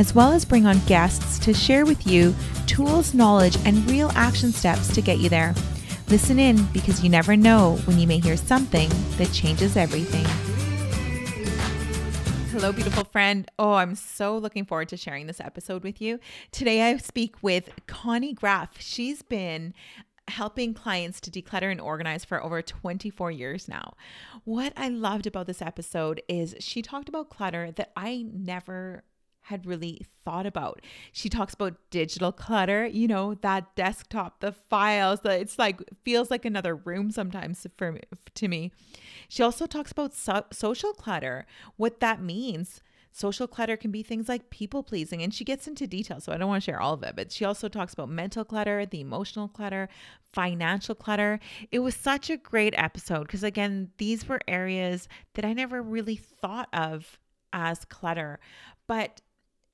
as well as bring on guests to share with you tools, knowledge, and real action steps to get you there. Listen in because you never know when you may hear something that changes everything. Hello, beautiful friend. Oh, I'm so looking forward to sharing this episode with you. Today, I speak with Connie Graf. She's been helping clients to declutter and organize for over 24 years now. What I loved about this episode is she talked about clutter that I never had really thought about. She talks about digital clutter, you know, that desktop, the files, that it's like feels like another room sometimes for to me. She also talks about so- social clutter, what that means. Social clutter can be things like people pleasing, and she gets into detail, so I don't want to share all of it. But she also talks about mental clutter, the emotional clutter, financial clutter. It was such a great episode because, again, these were areas that I never really thought of as clutter. But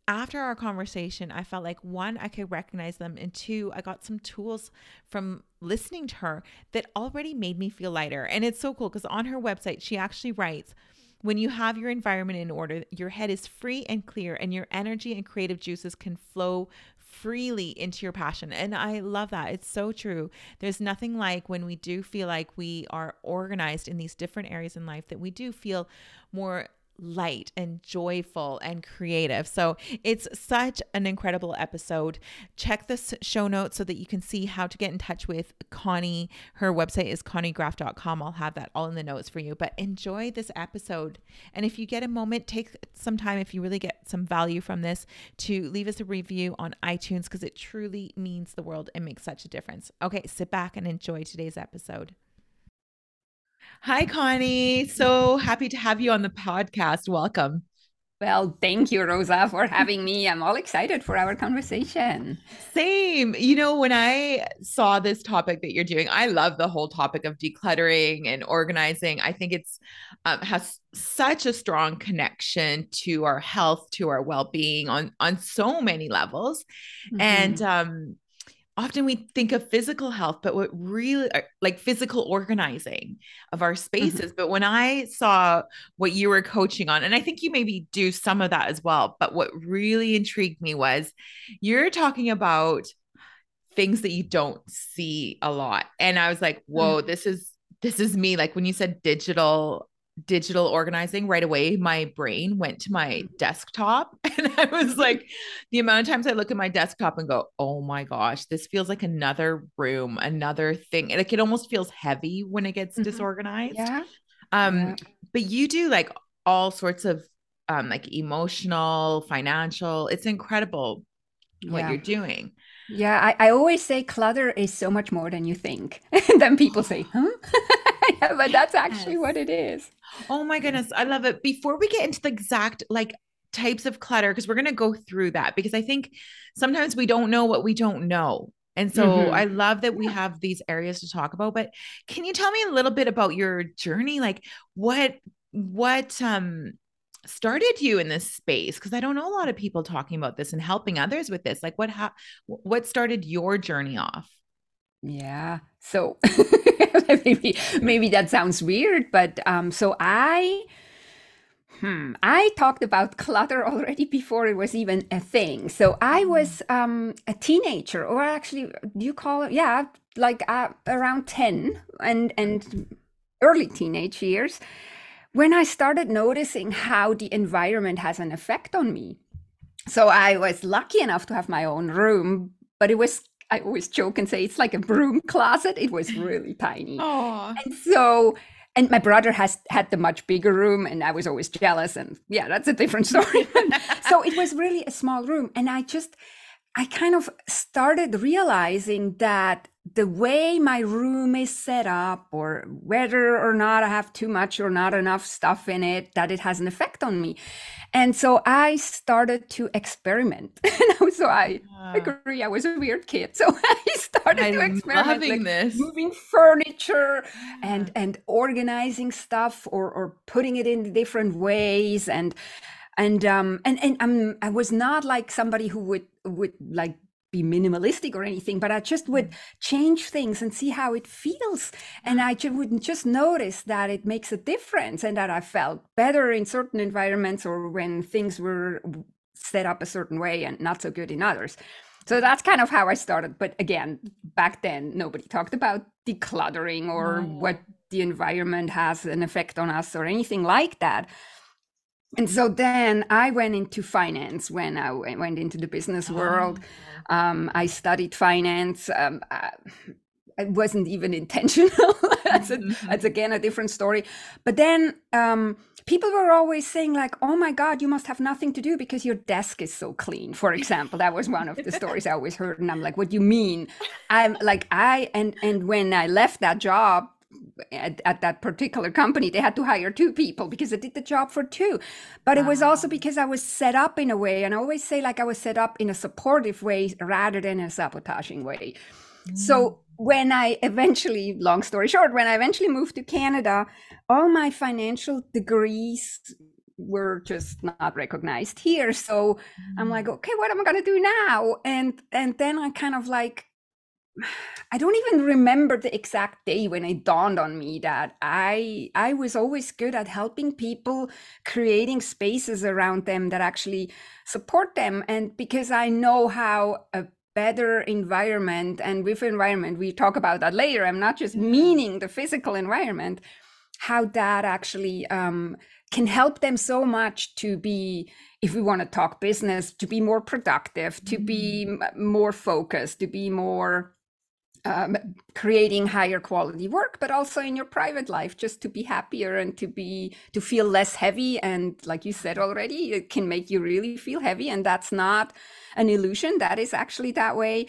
after our conversation, I felt like one, I could recognize them, and two, I got some tools from listening to her that already made me feel lighter. And it's so cool because on her website, she actually writes, when you have your environment in order, your head is free and clear, and your energy and creative juices can flow freely into your passion. And I love that. It's so true. There's nothing like when we do feel like we are organized in these different areas in life that we do feel more light and joyful and creative. So it's such an incredible episode. Check the show notes so that you can see how to get in touch with Connie. Her website is conniegraf.com. I'll have that all in the notes for you. But enjoy this episode. And if you get a moment, take some time if you really get some value from this to leave us a review on iTunes because it truly means the world and makes such a difference. Okay, sit back and enjoy today's episode. Hi, Connie. So happy to have you on the podcast. Welcome. Well, thank you, Rosa, for having me. I'm all excited for our conversation. Same. You know, when I saw this topic that you're doing, I love the whole topic of decluttering and organizing. I think it's um, has such a strong connection to our health, to our well-being on on so many levels. Mm-hmm. And um often we think of physical health, but what really uh, like physical organizing of our mm-hmm. spaces. Mm-hmm. But when I saw what you were coaching on, and I think you maybe do some of that as well, but what really intrigued me was you're talking about things that you don't see a lot. And I was like, whoa, mm-hmm. this is this is me. Like when you said digital digital organizing right away my brain went to my mm-hmm. desktop and i was like the amount of times i look at my desktop and go oh my gosh this feels like another room another thing like it almost feels heavy when it gets mm-hmm. disorganized yeah um yeah. but you do like all sorts of um like emotional financial it's incredible what yeah. you're doing yeah I, I always say clutter is so much more than you think then people say huh yeah, but that's actually yes. what it is. Oh my goodness. I love it. Before we get into the exact like types of clutter, because we're going to go through that because I think sometimes we don't know what we don't know. And so mm-hmm. I love that we have these areas to talk about. But can you tell me a little bit about your journey? Like what, what, um, started you in this space because i don't know a lot of people talking about this and helping others with this like what ha- what started your journey off yeah so maybe maybe that sounds weird, but um, so I. Hmm. I talked about clutter already before it was even a thing. So I mm-hmm. was um, a teenager, or actually, do you call it? Yeah, like uh, around ten and and early teenage years, when I started noticing how the environment has an effect on me. So I was lucky enough to have my own room, but it was I always joke and say it's like a broom closet. It was really tiny. Aww. And so, and my brother has had the much bigger room, and I was always jealous. And yeah, that's a different story. so it was really a small room. And I just, I kind of started realizing that the way my room is set up, or whether or not I have too much or not enough stuff in it, that it has an effect on me. And so I started to experiment. so I agree, I was a weird kid. So I started I'm to experiment, like this. moving furniture and and organizing stuff, or or putting it in different ways, and and um and and I'm I was not like somebody who would would like be minimalistic or anything, but I just would mm. change things and see how it feels. And I just wouldn't just notice that it makes a difference and that I felt better in certain environments or when things were set up a certain way and not so good in others. So that's kind of how I started. But again, back then, nobody talked about decluttering or what the environment has an effect on us or anything like that and so then I went into finance when I went into the business world. Oh. Um, I studied finance. Um, I, it wasn't even intentional. that's, a, mm-hmm. that's again a different story. But then um, people were always saying like, "Oh my God, you must have nothing to do because your desk is so clean." For example, that was one of the stories I always heard, and I'm like, "What do you mean?" I'm like, I and and when I left that job at, at, that particular company they had to hire two people because i did the job for two but wow. it was also because i was set up in a way and i always say like i was set up in a supportive way rather than a sabotaging way mm. so when i eventually long story short when i eventually moved to canada all my financial degrees were just not recognized here so mm. i'm like okay what am i going to do now and and then i kind of like I don't even remember the exact day when it dawned on me that I I was always good at helping people creating spaces around them that actually support them and because I know how a better environment and with environment we talk about that later I'm not just meaning the physical environment how that actually um, can help them so much to be if we want to talk business to be more productive to be mm. more focused to be more um, creating higher quality work but also in your private life just to be happier and to be to feel less heavy. And like you said already it can make you really feel heavy and that's not an illusion. That is actually that way.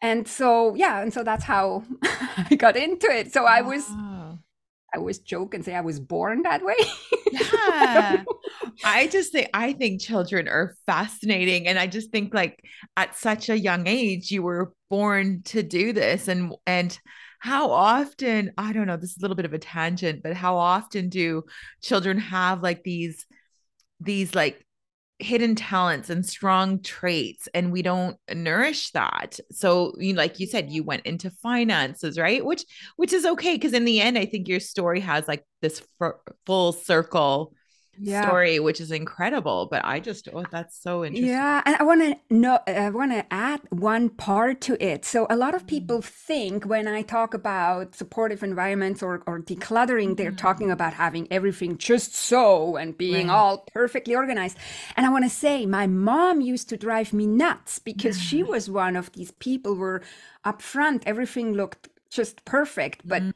And so yeah and so that's how i got into it. So i was I always joke and say I was born that way. yeah. I just think I think children are fascinating. And I just think like at such a young age, you were born to do this. And and how often, I don't know, this is a little bit of a tangent, but how often do children have like these these like hidden talents and strong traits and we don't nourish that. So you like you said you went into finances right? Which which is okay because in the end i think your story has like this f- full circle yeah. story, which is incredible. But I just, oh, that's so interesting. Yeah, and I want to know, I want to add one part to it. So a lot of mm. people think when I talk about supportive environments or, or decluttering, they're mm-hmm. talking about having everything just so and being right. all perfectly organized. And I want to say, my mom used to drive me nuts because she was one of these people where up front everything looked just perfect, but mm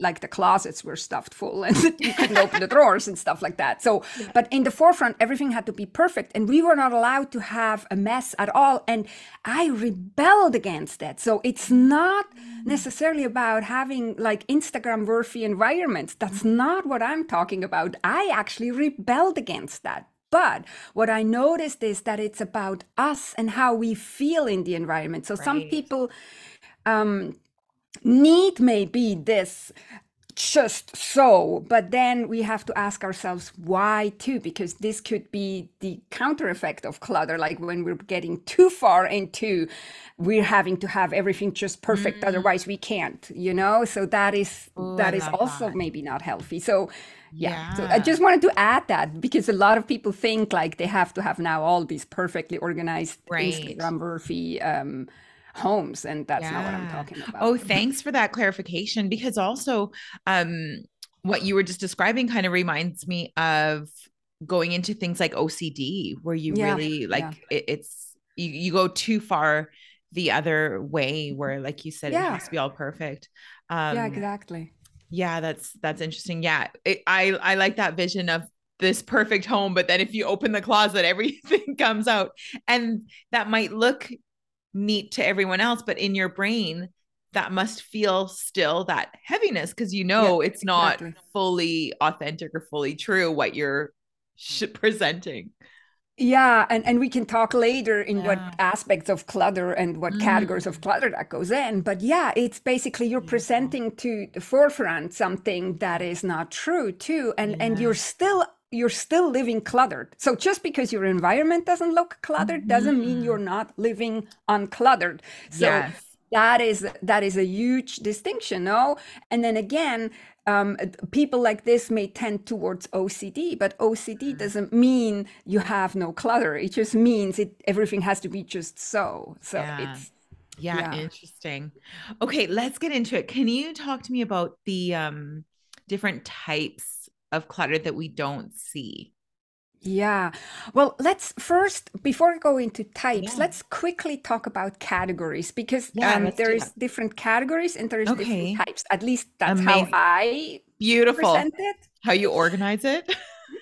like the closets were stuffed full and you couldn't open the drawers and stuff like that. So, yeah. but in the forefront, everything had to be perfect and we were not allowed to have a mess at all. And I rebelled against that. So it's not necessarily about having like Instagram worthy environments. That's not what I'm talking about. I actually rebelled against that. But what I noticed is that it's about us and how we feel in the environment. So right. some people, um, need may be this just so but then we have to ask ourselves why too because this could be the counter effect of clutter like when we're getting too far into we're having to have everything just perfect mm. otherwise we can't you know so that is Ooh, that is also that. maybe not healthy so yeah. yeah. So I just wanted to add that because a lot of people think like they have to have now all these perfectly organized right. Instagram worthy um, homes and that's yeah. not what i'm talking about oh thanks for that clarification because also um what you were just describing kind of reminds me of going into things like ocd where you yeah. really like yeah. it, it's you, you go too far the other way where like you said it has to be all perfect um yeah exactly yeah that's that's interesting yeah it, i i like that vision of this perfect home but then if you open the closet everything comes out and that might look neat to everyone else, but in your brain, that must feel still that heaviness because you know yeah, it's not exactly. fully authentic or fully true what you're sh- presenting. Yeah, and, and we can talk later in yeah. what aspects of clutter and what mm. categories of clutter that goes in. But yeah, it's basically you're presenting to the forefront something that is not true too. And yeah. and you're still you're still living cluttered. So just because your environment doesn't look cluttered mm-hmm. doesn't mean you're not living uncluttered. So yes. that is that is a huge distinction, no? And then again, um, people like this may tend towards OCD, but OCD mm. doesn't mean you have no clutter. It just means it everything has to be just so. So yeah. it's yeah, yeah, interesting. Okay, let's get into it. Can you talk to me about the um, different types of clutter that we don't see? Yeah. Well, let's first, before we go into types, yeah. let's quickly talk about categories because yeah, um, there is different categories and there's okay. different types. At least that's Amazing. how I beautiful it. How you organize it.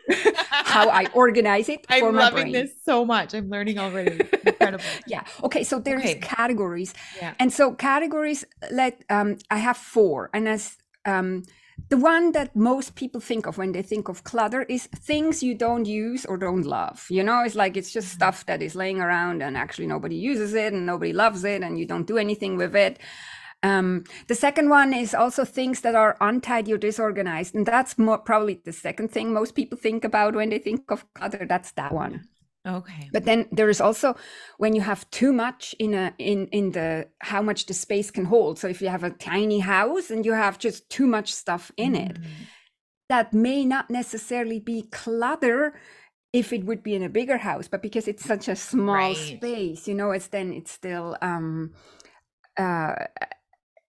how I organize it. I'm loving this so much. I'm learning already. Incredible. yeah. Okay. So there's okay. categories. Yeah. And so categories let um I have four. And as um the one that most people think of when they think of clutter is things you don't use or don't love. You know, it's like it's just mm-hmm. stuff that is laying around and actually nobody uses it and nobody loves it and you don't do anything with it. Um, the second one is also things that are untidy or disorganized. And that's more probably the second thing most people think about when they think of clutter. That's that one. Okay. But then there is also when you have too much in a in in the how much the space can hold. So if you have a tiny house and you have just too much stuff in mm. it, that may not necessarily be clutter if it would be in a bigger house, but because it's such a small right. space, you know, it's then it's still um uh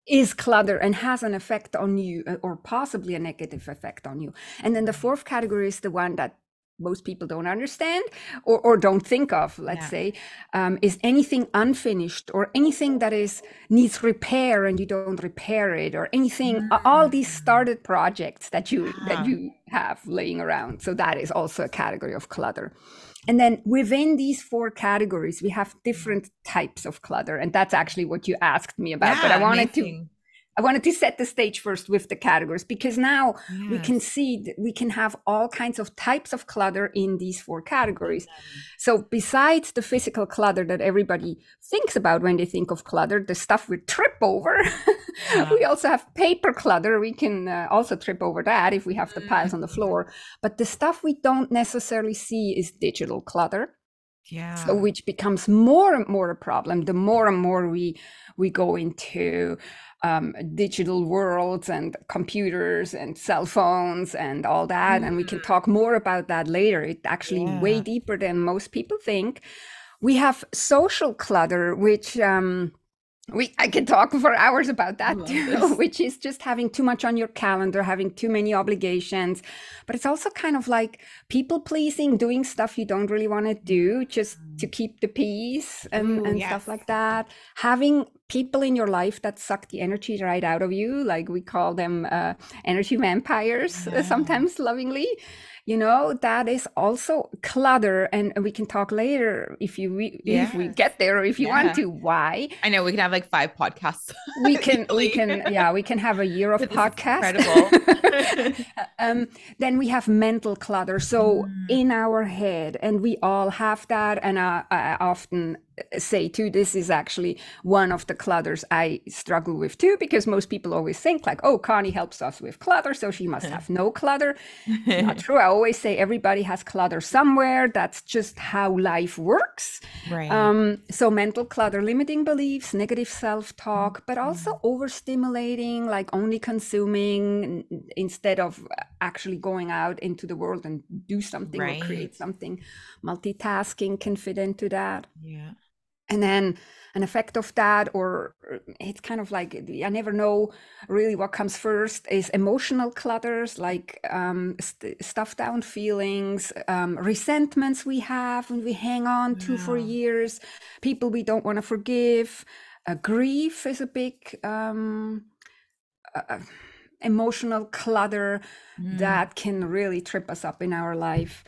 is clutter and has an effect on you uh, or possibly a negative effect on you. And then the fourth category is the one that most people don't understand or, or don't think of let's yeah. say um, is anything unfinished or anything that is needs repair and you don't repair it or anything mm-hmm. all these mm. started projects that you that you have laying around so that is also a category of clutter and then within these four categories we have different types of clutter and that's actually what you asked me about yeah, but i wanted amazing. to I wanted to set the stage first with the categories because now yes. we can see that we can have all kinds of types of clutter in these four categories. So besides the physical clutter that everybody thinks about when they think of clutter, the stuff we trip over, yeah. we also have paper clutter. We can uh, also trip over that if we have the piles on the floor. But the stuff we don't necessarily see is digital clutter. Yeah. So which becomes more and more a problem the more and more we we go into um, digital worlds and computers and cell phones and all that. Mm. And we can mm. talk more about that later. It's actually yeah. way deeper than most people think. We have social clutter, which um, we I can talk for hours about that too, which is just having too much on your calendar, having too many obligations. But it's also kind of like people pleasing, doing stuff you don't really want to do just to keep the peace and, Ooh, and yes. stuff like that. Having people in your life that suck the energy right out of you, like we call them uh, energy vampires, yeah. sometimes lovingly you know that is also clutter and we can talk later if you we, yes. if we get there or if you yeah. want to why i know we can have like five podcasts we can we can yeah we can have a year of podcast incredible um, then we have mental clutter so mm. in our head and we all have that and I, I often say too this is actually one of the clutters i struggle with too because most people always think like oh connie helps us with clutter so she must have no clutter. Not true. I always say everybody has clutter somewhere. That's just how life works. Right. Um, so mental clutter limiting beliefs negative self-talk but also mm-hmm. overstimulating like only consuming instead of actually going out into the world and do something right. or create something. Multitasking can fit into that. Yeah and then an effect of that or it's kind of like i never know really what comes first is emotional clutters like um, st- stuff down feelings um, resentments we have and we hang on to for years people we don't want to forgive uh, grief is a big um, uh, emotional clutter mm. that can really trip us up in our life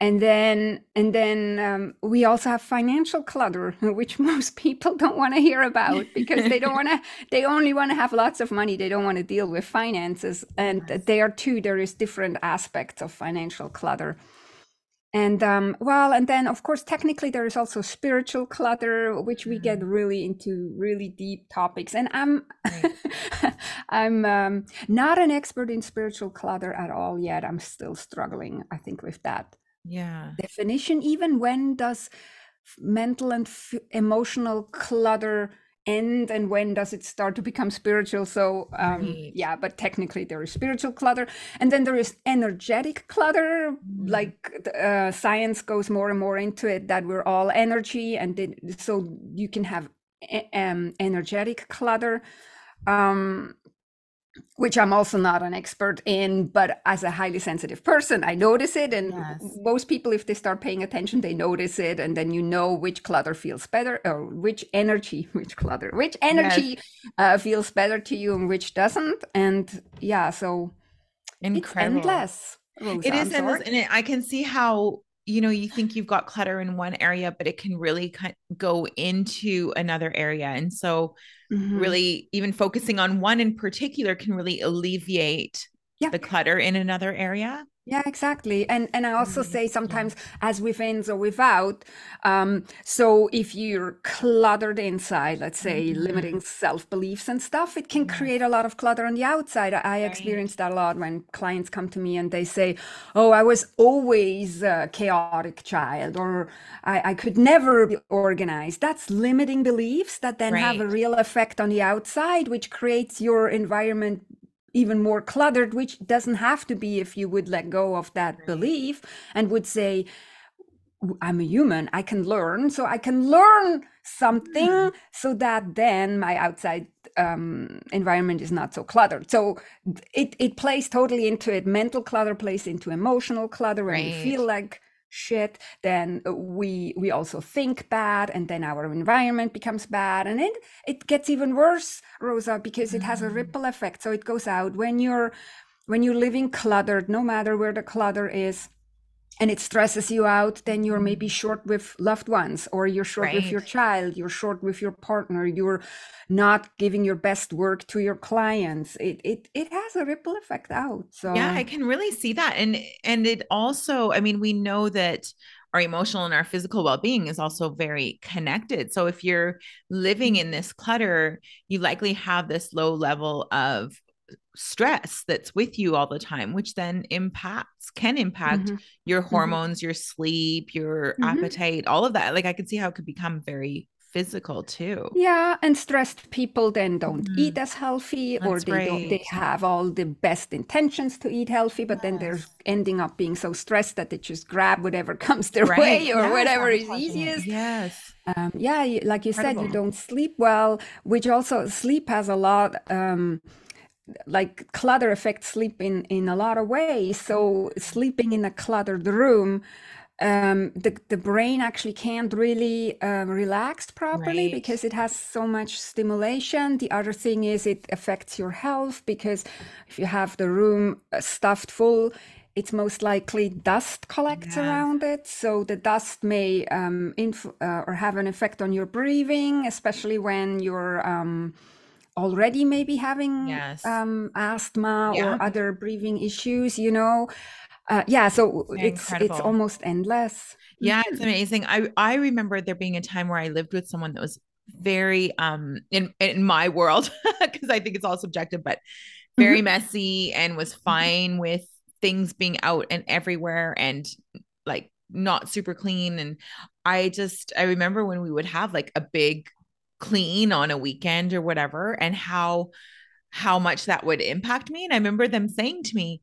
and then and then um, we also have financial clutter which most people don't want to hear about because they don't want to they only want to have lots of money they don't want to deal with finances and yes. there too there is different aspects of financial clutter and um, well and then of course technically there is also spiritual clutter which we get mm-hmm. really into really deep topics and i'm right. i'm um, not an expert in spiritual clutter at all yet i'm still struggling i think with that yeah definition even when does mental and f- emotional clutter end and when does it start to become spiritual so um right. yeah but technically there is spiritual clutter and then there is energetic clutter mm. like uh, science goes more and more into it that we're all energy and so you can have um, energetic clutter um which I'm also not an expert in, but as a highly sensitive person, I notice it. And yes. most people, if they start paying attention, they notice it. And then you know which clutter feels better or which energy, which clutter, which energy yes. uh, feels better to you and which doesn't. And yeah, so Incredible. it's endless. Rosa, it is endless. And I can see how you know you think you've got clutter in one area but it can really go into another area and so mm-hmm. really even focusing on one in particular can really alleviate yeah. the clutter in another area yeah exactly and and i also mm-hmm. say sometimes as within or without um so if you're cluttered inside let's say mm-hmm. limiting self beliefs and stuff it can create a lot of clutter on the outside i experience that a lot when clients come to me and they say oh i was always a chaotic child or i, I could never be organized that's limiting beliefs that then right. have a real effect on the outside which creates your environment even more cluttered, which doesn't have to be if you would let go of that right. belief and would say, I'm a human, I can learn. So I can learn something mm-hmm. so that then my outside um, environment is not so cluttered. So it, it plays totally into it. Mental clutter plays into emotional clutter right. you feel like shit then we we also think bad and then our environment becomes bad and it it gets even worse rosa because it has a mm. ripple effect so it goes out when you're when you're living cluttered no matter where the clutter is and it stresses you out, then you're maybe short with loved ones, or you're short right. with your child, you're short with your partner, you're not giving your best work to your clients. It it it has a ripple effect out. So yeah, I can really see that. And and it also, I mean, we know that our emotional and our physical well-being is also very connected. So if you're living mm. in this clutter, you likely have this low level of stress that's with you all the time which then impacts can impact mm-hmm. your mm-hmm. hormones mm-hmm. your sleep your mm-hmm. appetite all of that like i can see how it could become very physical too yeah and stressed people then don't mm-hmm. eat as healthy that's or they right. don't they have all the best intentions to eat healthy but yes. then they're ending up being so stressed that they just grab whatever comes their right. way or whatever is easiest yes um, yeah like you Incredible. said you don't sleep well which also sleep has a lot um, like clutter affects sleep in in a lot of ways so sleeping in a cluttered room um, the, the brain actually can't really uh, relax properly right. because it has so much stimulation. The other thing is it affects your health because if you have the room uh, stuffed full, it's most likely dust collects yeah. around it. So the dust may um, inf- uh, or have an effect on your breathing, especially when you're. Um, already maybe having yes. um, asthma yeah. or other breathing issues, you know. Uh, yeah, so it's it's almost endless. Yeah, it's mm-hmm. amazing. I I remember there being a time where I lived with someone that was very um in in my world because I think it's all subjective, but very mm-hmm. messy and was mm-hmm. fine mm-hmm. with things being out and everywhere and like not super clean and I just I remember when we would have like a big clean on a weekend or whatever and how how much that would impact me. And i remember them saying to me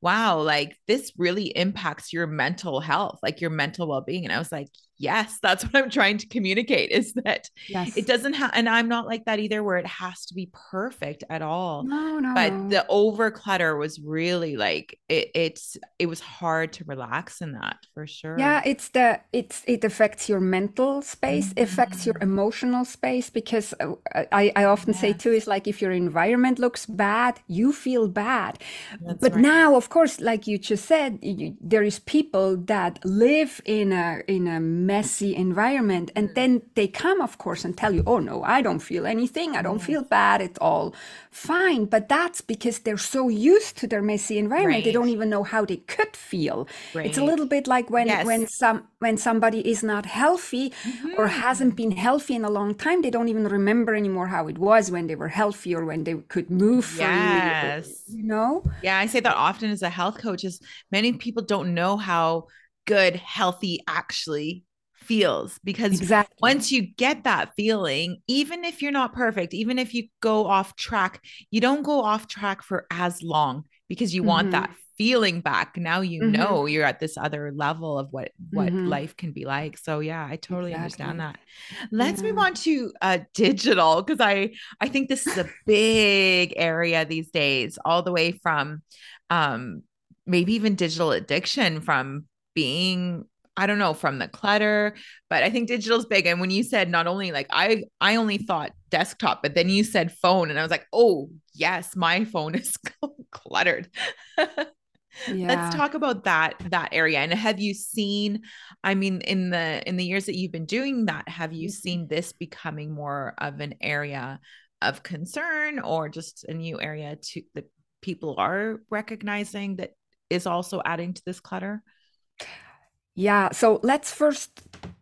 wow like this really impacts your mental health like your mental well-being. And i was like yes that's what i'm trying to communicate is that Yes. it doesn't have and i'm not like that either where it has to be perfect at all No, no, but the over clutter was really like it, it's it was hard to relax in that for sure Yeah, it's the it's it affects your mental space, affects your Mhm. emotional space because uh, I I often say too Yes. is like if your environment looks bad, you feel bad. that's But right now, of course, like you just said, you, there is people that live in a in a messy environment, and Mhm. then they come, of course, and tell you, "Oh no, I don't feel anything. I don't feel bad. at all fine." But that's because they're so used to their messy environment, they don't even know how they could feel. It's a little bit like when when some when somebody is not healthy or hasn't been healthy in a long time, they don't even remember anymore how it was when they were healthy or when they could move freely. Yes you know. Yeah, I say that often as a health coach is many people don't know how good healthy actually feels because Exactly. once you get that feeling, even if you're not perfect, even if you go off track, you don't go off track for as long because you want hmm that feeling back. Now you hmm know you're at this other level of what what hmm life can be like. So yeah, I totally understand that. Let's move on to uh digital because I I think this is a big area these days, all the way from um maybe even digital addiction from being I don't know from the clutter, but I think digital's big. And when you said not only like I I only thought desktop, but then you said phone, and I was like, oh yes, my phone is cluttered. Let's talk about that that area. And have you seen, I mean, in the in the years that you've been doing that, have you mm-hmm. seen this becoming more of an area of concern or just a new area to that people are recognizing that is also adding to this clutter? Yeah. So let's first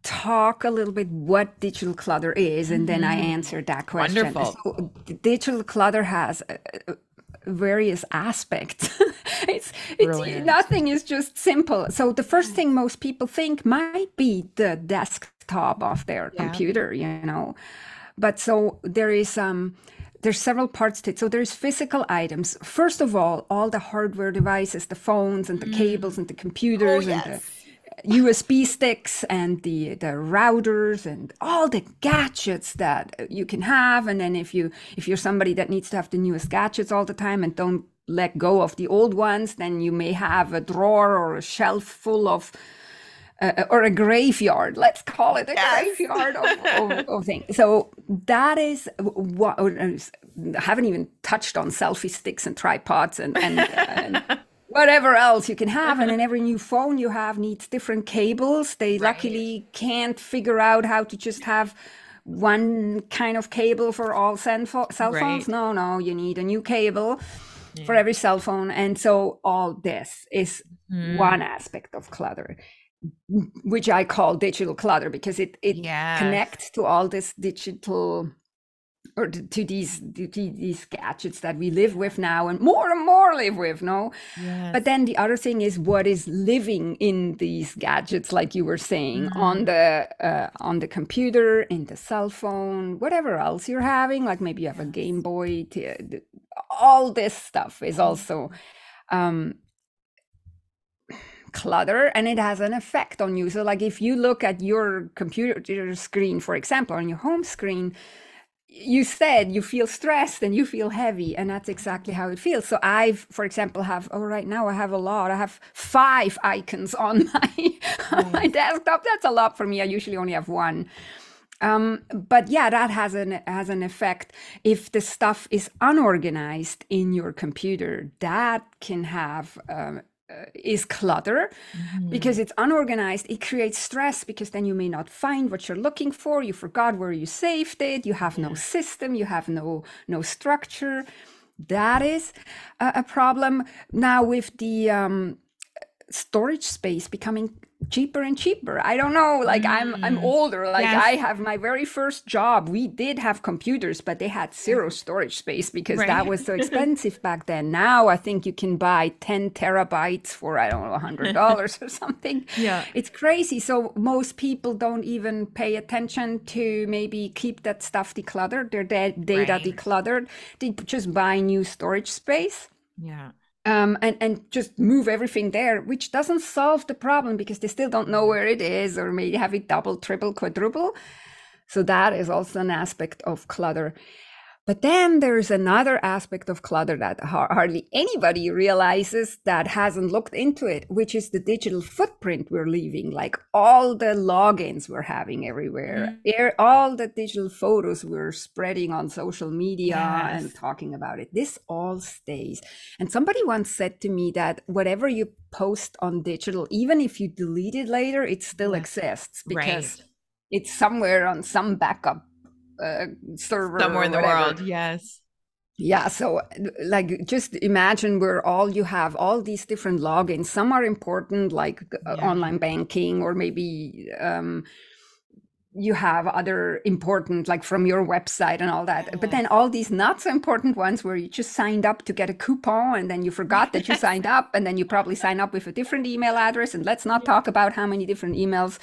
talk a little bit what digital clutter is, and then I Mhm. answer that question. Wonderful. So digital clutter has uh, uh, various aspects. it's it's nothing is just simple. So the first thing most people think might be the desktop of their Yeah. computer, you know. But so there is um there's several parts to it. So there's physical items. First of all, all the hardware devices, the phones and the cables Mm. and the Oh, computers and the yes. USB sticks and the the routers and all the gadgets that you can have. And then if you if you're somebody that needs to have the newest gadgets all the time and don't let go of the old ones, then you may have a drawer or a shelf full of uh, or a graveyard. Let's call it a Yes. graveyard of, of, of things. So that is what I haven't even touched on selfie sticks and tripods and and, and whatever else you can have. And then every new phone you have needs different cables. They Right. luckily can't figure out how to just have one kind of cable for all cell phones. Right. No, no, you need a new cable for every cell phone. And so all this is Mm. one aspect of clutter which I call digital clutter because it it Yes. connects to all this digital or to these to these gadgets that we live with now and more and more live with no Yes. but then the other thing is what is living in these gadgets like you were saying Mhm. on the uh, on the computer in the cell phone whatever else you're having like maybe you have a game boy t- all this stuff is also um clutter and it has an effect on you so like if you look at your computer screen for example on your home screen you said you feel stressed and you feel heavy and that's exactly how it feels. So i've for example have oh right now i have a lot. I have five icons on my on my desktop. That's a lot for me. I usually only have one. Um, but yeah that has an has an effect. If the stuff is unorganized in your computer that can have um, uh, is clutter. Mhm. because it's unorganized it creates stress because then you may not find what you're looking for you forgot where you saved it you have no system you have no no structure. That is a, a problem. Now with the um, storage space becoming cheaper and cheaper i don't know like i'm i'm Mm. older like Yes. i have my very first job we did have computers but they had zero storage space because that was so expensive back then now i think you can buy 10 terabytes for i don't know 100 dollars or something Yeah. it's crazy so most people don't even pay attention to maybe keep that stuff decluttered their da- data Right. decluttered they just buy new storage space Yeah. Um, and and just move everything there, which doesn't solve the problem because they still don't know where it is, or maybe have it double, triple, quadruple. So that is also an aspect of clutter. But then there's another aspect of clutter that hardly anybody realizes that hasn't looked into it, which is the digital footprint we're leaving, like all the logins we're having everywhere, mm. all the digital photos we're spreading on social media yes. and talking about it. This all stays. And somebody once said to me that whatever you post on digital, even if you delete it later, it still exists because right. it's somewhere on some backup uh, server somewhere in the world yes. Yeah so like just imagine where all you have all these different logins. Some are important like uh, yeah. online banking or maybe um, you have other important like from your website and all that. But then all these not so important ones where you just signed up to get a coupon and then you forgot that you signed up and then you probably sign up with a different email address and let's not talk about how many different emails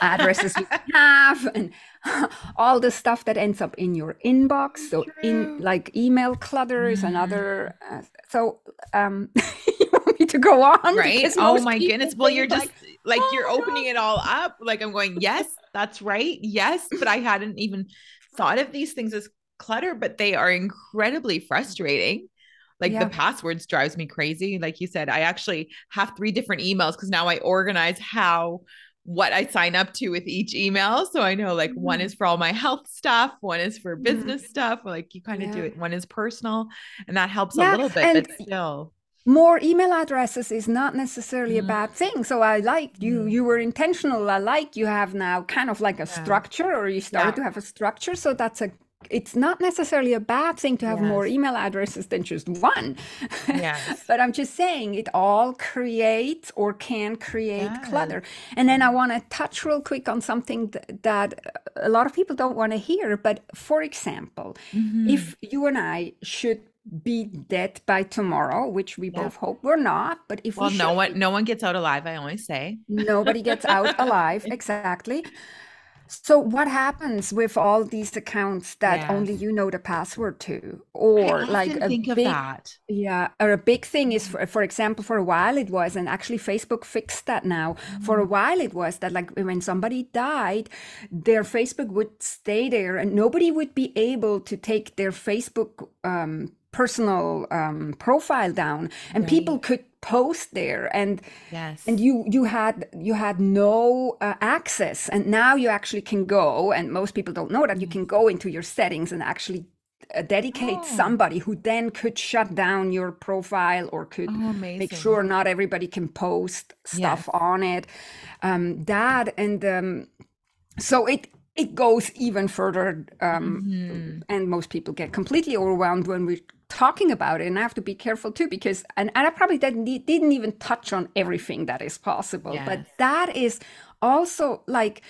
addresses you have and all the stuff that ends up in your inbox. So in like email clutter is another mm. uh, so um you want me to go on right? oh my goodness. Well you're just like, like oh you're opening God. it all up. Like i'm going yes that's right. Yes. But I hadn't even thought of these things as clutter, but they are incredibly frustrating. Like yeah. the passwords drives me crazy. Like you said, I actually have three different emails because now I organize how what I sign up to with each email. So I know like mm-hmm. one is for all my health stuff, one is for mm-hmm. business mm-hmm. stuff. Like you kind of yeah. do it. One is personal, and that helps yeah. a little bit, and- but still more email addresses is not necessarily mm. a bad thing so i like you mm. you were intentional i like you have now kind of like a yeah. structure or you started yeah. to have a structure so that's a it's not necessarily a bad thing to have yes. more email addresses than just one. Yes. but I'm just saying it all creates or can create yes. clutter. And then I want to touch real quick on something th- that a lot of people don't want to hear. But for example, mm-hmm. if you and I should be dead by tomorrow, which we both hope we're not. But if well, we no one, no one gets out alive. I always say nobody gets out alive. Exactly. So what happens with all these accounts that yes. only you know the password to, or like a big, yeah, or a big thing is for, for example, for a while it was, and actually Facebook fixed that now. Mm-hmm. For a mm. while it was that like when somebody died, their Facebook would stay there, and nobody would be able to take their Facebook um, personal um, profile down and right. people could post there and yes and you you had you had no uh, access and now you actually can go and most people don't know that you can go into your settings and actually uh, dedicate oh. somebody who then could shut down your profile or could oh, make sure not everybody can post stuff yes. on it um, that and um, so it it goes even further um, mm-hmm. and most people get completely overwhelmed when we're talking about it and i have to be careful too because and, and i probably didn't, didn't even touch on everything that is possible yes. but that is also like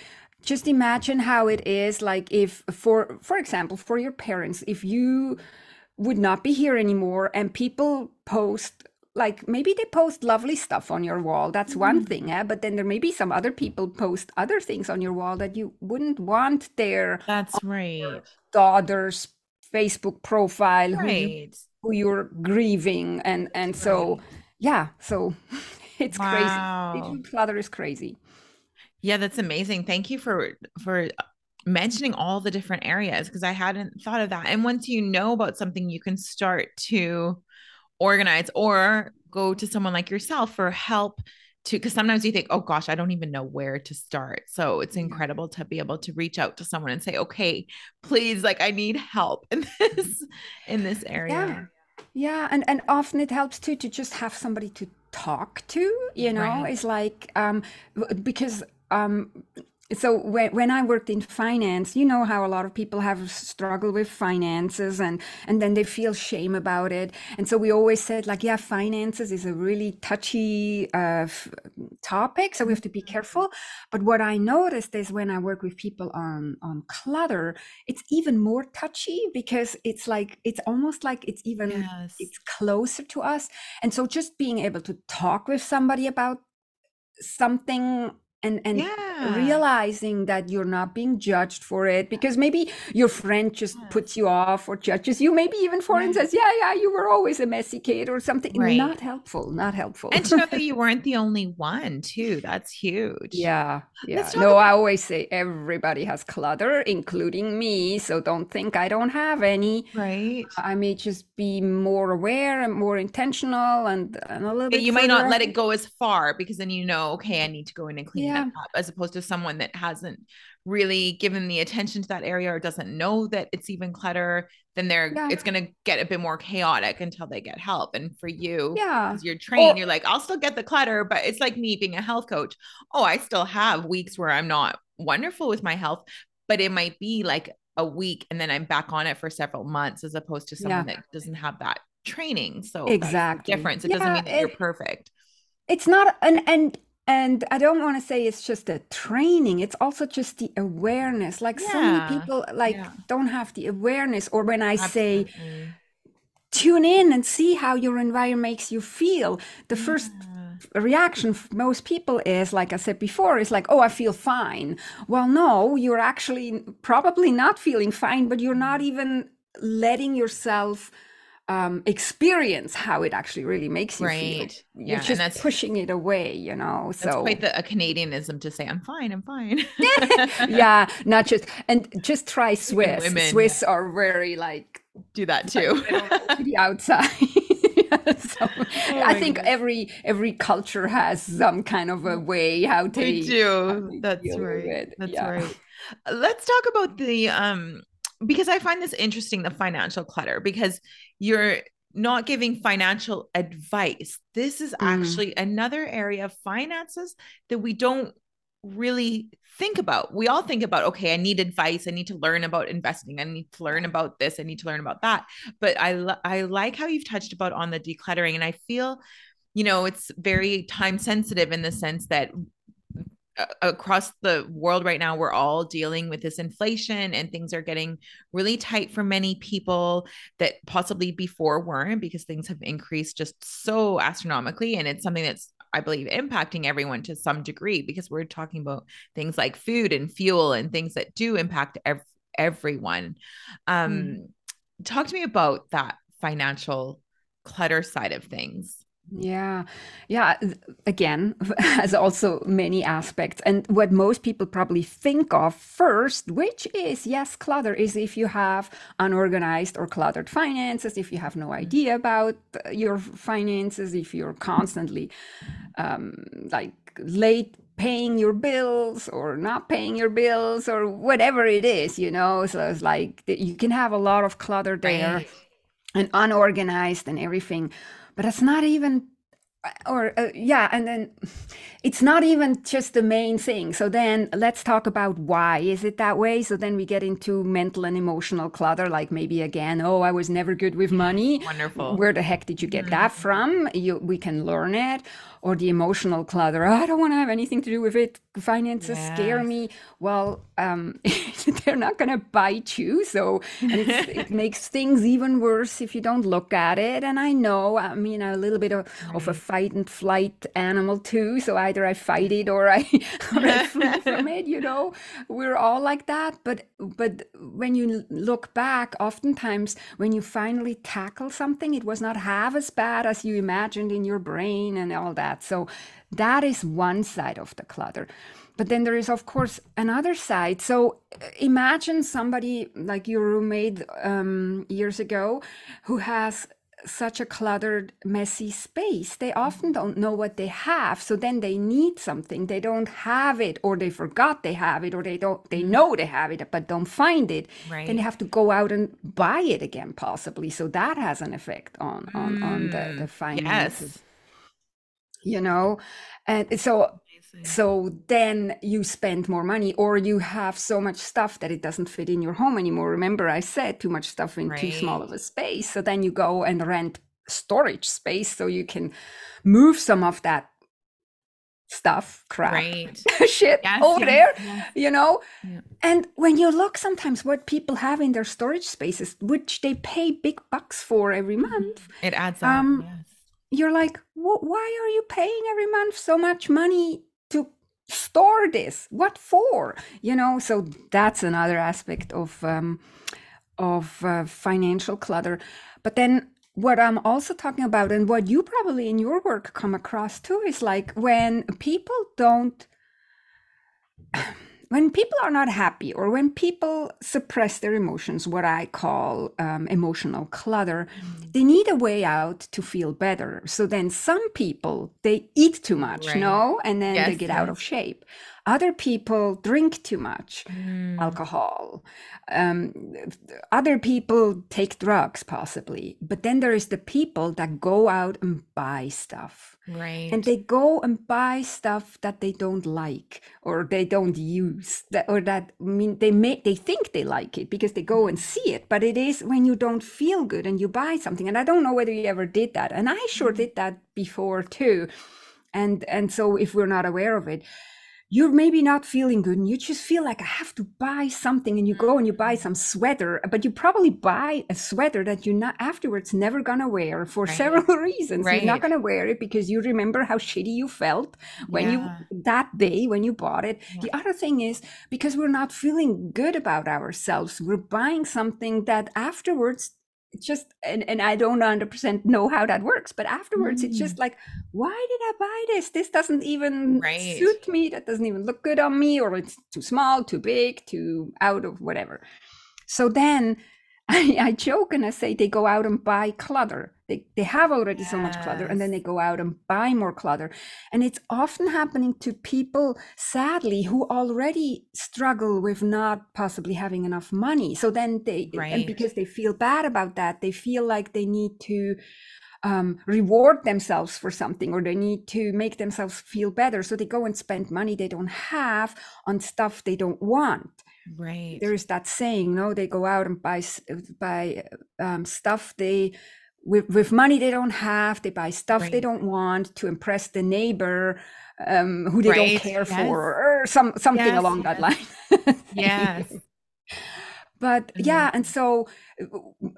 just imagine how it is like if for for example for your parents if you would not be here anymore and people post like maybe they post lovely stuff on your wall that's mm-hmm. one thing eh? but then there may be some other people post other things on your wall that you wouldn't want their that's right daughter's facebook profile right. who, you, who you're grieving and and so right. yeah so it's wow. crazy digital clutter is crazy yeah that's amazing thank you for for mentioning all the different areas because i hadn't thought of that and once you know about something you can start to organize or go to someone like yourself for help to because sometimes you think oh gosh i don't even know where to start. So it's incredible to be able to reach out to someone and say okay please like i need help in this in this area. Yeah, yeah. and and often it helps too to just have somebody to talk to you know? Right. it's like um because um so when, when i worked in finance you know how a lot of people have struggled with finances and and then they feel shame about it and so we always said like yeah finances is a really touchy uh, topic so we have to be mm-hmm. careful but what i noticed is when i work with people on on clutter it's even more touchy because it's like it's almost like it's even yes. it's closer to us and so just being able to talk with somebody about something and and Yeah. realizing that you're not being judged for it because maybe your friend just Yes. puts you off or judges you maybe even for and Yeah. says yeah yeah you were always a messy kid or something Right. not helpful not helpful And to know that you weren't the only one, too. That's huge. yeah yeah no about- i always say everybody has clutter including me so don't think i don't have any Right. i may just be more aware and more intentional and, and a little But bit you might not let it go as far because then you know, okay, I need to go in and clean that Yeah. up, as opposed to someone that hasn't really given the attention to that area or doesn't know that it's even clutter. Then they're Yeah. it's gonna get a bit more chaotic until they get help. And for you, yeah you're trained, Or- you're like, I'll still get the clutter, but it's like me being a health coach. Oh, I still have weeks where I'm not wonderful with my health, but it might be like a week and then I'm back on it for several months as opposed to someone that doesn't have that training. So Exactly. difference. It doesn't mean that you're perfect. it's not and and and i don't want to say it's just a training it's also just the awareness like so many people like yeah. don't have the awareness or when i say tune in and see how your environment makes you feel the first reaction for most people is like i said before is like oh i feel fine. Well no you're actually probably not feeling fine but you're not mm. even letting yourself um, experience how it actually really makes you feel Right. you're Yeah, and that's- pushing it away you know That's so quite the, a Canadianism to say, I'm fine, I'm fine. yeah not just and just try swiss women, swiss are very like Do that too. to the outside so Oh i think goodness. every every culture has some kind of a way how they They do. they That's right. That's Yeah. right. Let's talk about the um because I find this interesting the financial clutter because you're not giving financial advice. This is Mm. actually another area of finances that we don't really think about. We all think about okay, I need advice, I need to learn about investing, I need to learn about this, I need to learn about that. But I I like how you've touched about on the decluttering and I feel you know, it's very time sensitive in the sense that across the world right now we're all dealing with this inflation and things are getting really tight for many people that possibly before weren't because things have increased just so astronomically. And it's something that's i believe impacting everyone to some degree because we're talking about things like food and fuel and things that do impact ev- everyone. Um Mm. talk to me about that financial clutter side of things Yeah, yeah. Again, has also many aspects. And what most people probably think of first, which is yes, clutter, is if you have unorganized or cluttered finances, if you have no idea about uh, your finances, if you're constantly um, like late paying your bills or not paying your bills or whatever it is, you know. So it's like you can have a lot of clutter there Right. and unorganized and everything but it's not even or uh, yeah and then it's not even just the main thing. So then let's talk about why is it that way? So then we get into mental and emotional clutter like maybe again oh i was never good with money. Wonderful. where the heck did you get that from? You we can learn it or the emotional clutter. I don't want to have anything to do with it. Finances scare me. Well um, they're not going to bite you so it makes things even worse if you don't look at it. And i know i mean i'm a little bit of, of a fight and flight animal too so either i fight it or i or i flee from it you know? We're all like that but but when you look back oftentimes when you finally tackle something it was not half as bad as you imagined in your brain and all that so that is one side of the clutter. But then there is of course another side. So uh, imagine somebody like your roommate um, years ago who has such a cluttered messy space. They often don't know what they have. So then they need something. They don't have it or they forgot they have it or they don't they know they have it but don't find it. Then Right. they have to go out and buy it again possibly. So that has an effect on on, on the, the Mm, finances. Yes you know? And so so then you spend more money or you have so much stuff that it doesn't fit in your home anymore. Remember i said too much stuff in too small of a space. So then you go and rent storage space so you can move some of that stuff crap right. shit yes, over yes, there yes. you know? Yeah. and when you look sometimes what people have in their storage spaces which they pay big bucks for every month it adds up Um, yes you're like "Wh- why are you paying every month so much money to store this? What for? You know so that's another aspect of um, of uh, financial clutter. But then what i'm also talking about and what you probably in your work come across too is like when people don't when people are not happy or when people suppress their emotions, what I call um, emotional clutter, mm. they need a way out to feel better. So then some people, they eat too much, right. no? And then yes, they get yes. out of shape. Other people drink too much mm. alcohol. Um, other people take drugs, possibly. But then there is the people that go out and buy stuff. Right. And they go and buy stuff that they don't like or they don't use that or that I mean they may they think they like it because they go and see it. But it is when you don't feel good and you buy something. And I don't know whether you ever did that. And I sure mm. did that before too. And and so if we're not aware of it, you're maybe not feeling good and you just feel like I have to buy something and you go and you buy mm-hmm. some sweater, but you probably buy a sweater that you're not afterwards never gonna wear for right. several reasons. Right. You're not gonna wear it because you remember how shitty you felt when yeah. you that day when you bought it. Yeah. The other thing is because we're not feeling good about ourselves, we're buying something that afterwards just and, and i don't 100% know how that works but afterwards mm. it's just mm. like why did i buy this this doesn't even right. suit me that doesn't even look good on me or it's too small too big too out of whatever so then I, I joke and I say they go out and buy clutter. They, they have already yes. so much clutter and then they go out and buy more clutter. And it's often happening to people, sadly, who already struggle with not possibly having enough money. So then they, right. and because they feel bad about that, they feel like they need to um, reward themselves for something or they need to make themselves feel better. So they go and spend money they don't have on stuff they don't want. Right. There is that saying, no, they go out and buy buy um, stuff they with with money they don't have. They buy stuff right. they don't want to impress the neighbor um, who they right. don't care yes. for, or some something yes, along yes. that line. yes. But mm-hmm. yeah, and so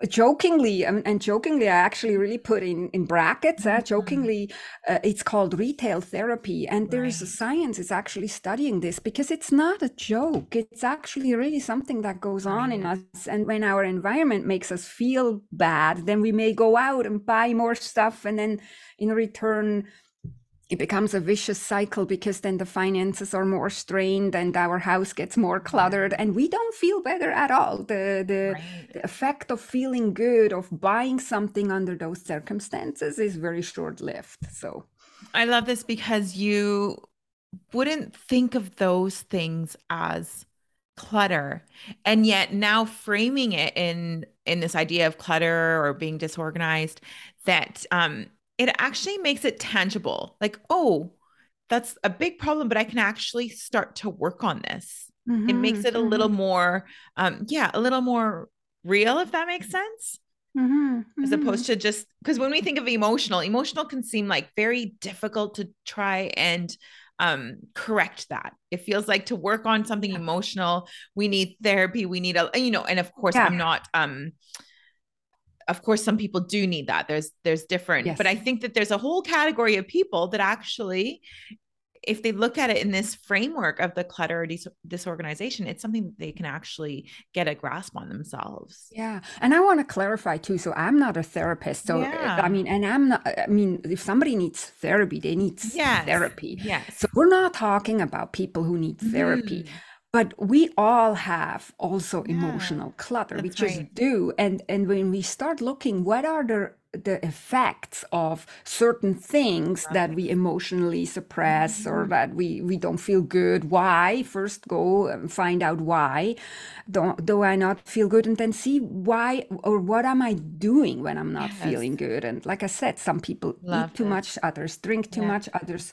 jokingly and, and, jokingly i actually really put in in brackets uh, mm-hmm. jokingly uh, it's called retail therapy and there is right. a science is actually studying this because it's not a joke it's actually really something that goes on in us and when our environment makes us feel bad then we may go out and buy more stuff and then in return it becomes a vicious cycle because then the finances are more strained and our house gets more cluttered and we don't feel better at all. The the, right. the, effect of feeling good of buying something under those circumstances is very short lived so. I love this because you wouldn't think of those things as clutter and yet now framing it in in this idea of clutter or being disorganized that um it actually makes it tangible. Like, oh, that's a big problem, but I can actually start to work on this. Mm-hmm, it makes it a mm-hmm. little more, um, yeah, a little more real, if that makes sense. Mm-hmm, As opposed mm-hmm. to just because when we think of emotional, emotional can seem like very difficult to try and um correct that it feels like to work on something emotional we need therapy we need a you know and of course yeah. i'm not um of course some people do need that there's there's different yes. but i think that there's a whole category of people that actually if they look at it in this framework of the clutter or dis- disorganization, it's something they can actually get a grasp on themselves. Yeah. And I want to clarify too. So I'm not a therapist. So, yeah. I mean, and I'm not, I mean, if somebody needs therapy, they need yes. therapy. Yeah. So we're not talking about people who need therapy. Mm but we all have also yeah, emotional clutter we just right. do and and when we start looking what are the the effects of certain things right. that we emotionally suppress mm-hmm. or that we we don't feel good why first go and find out why don't do i not feel good and then see why or what am i doing when i'm not yes. feeling good and like i said some people Love eat too it. much others drink too yeah. much others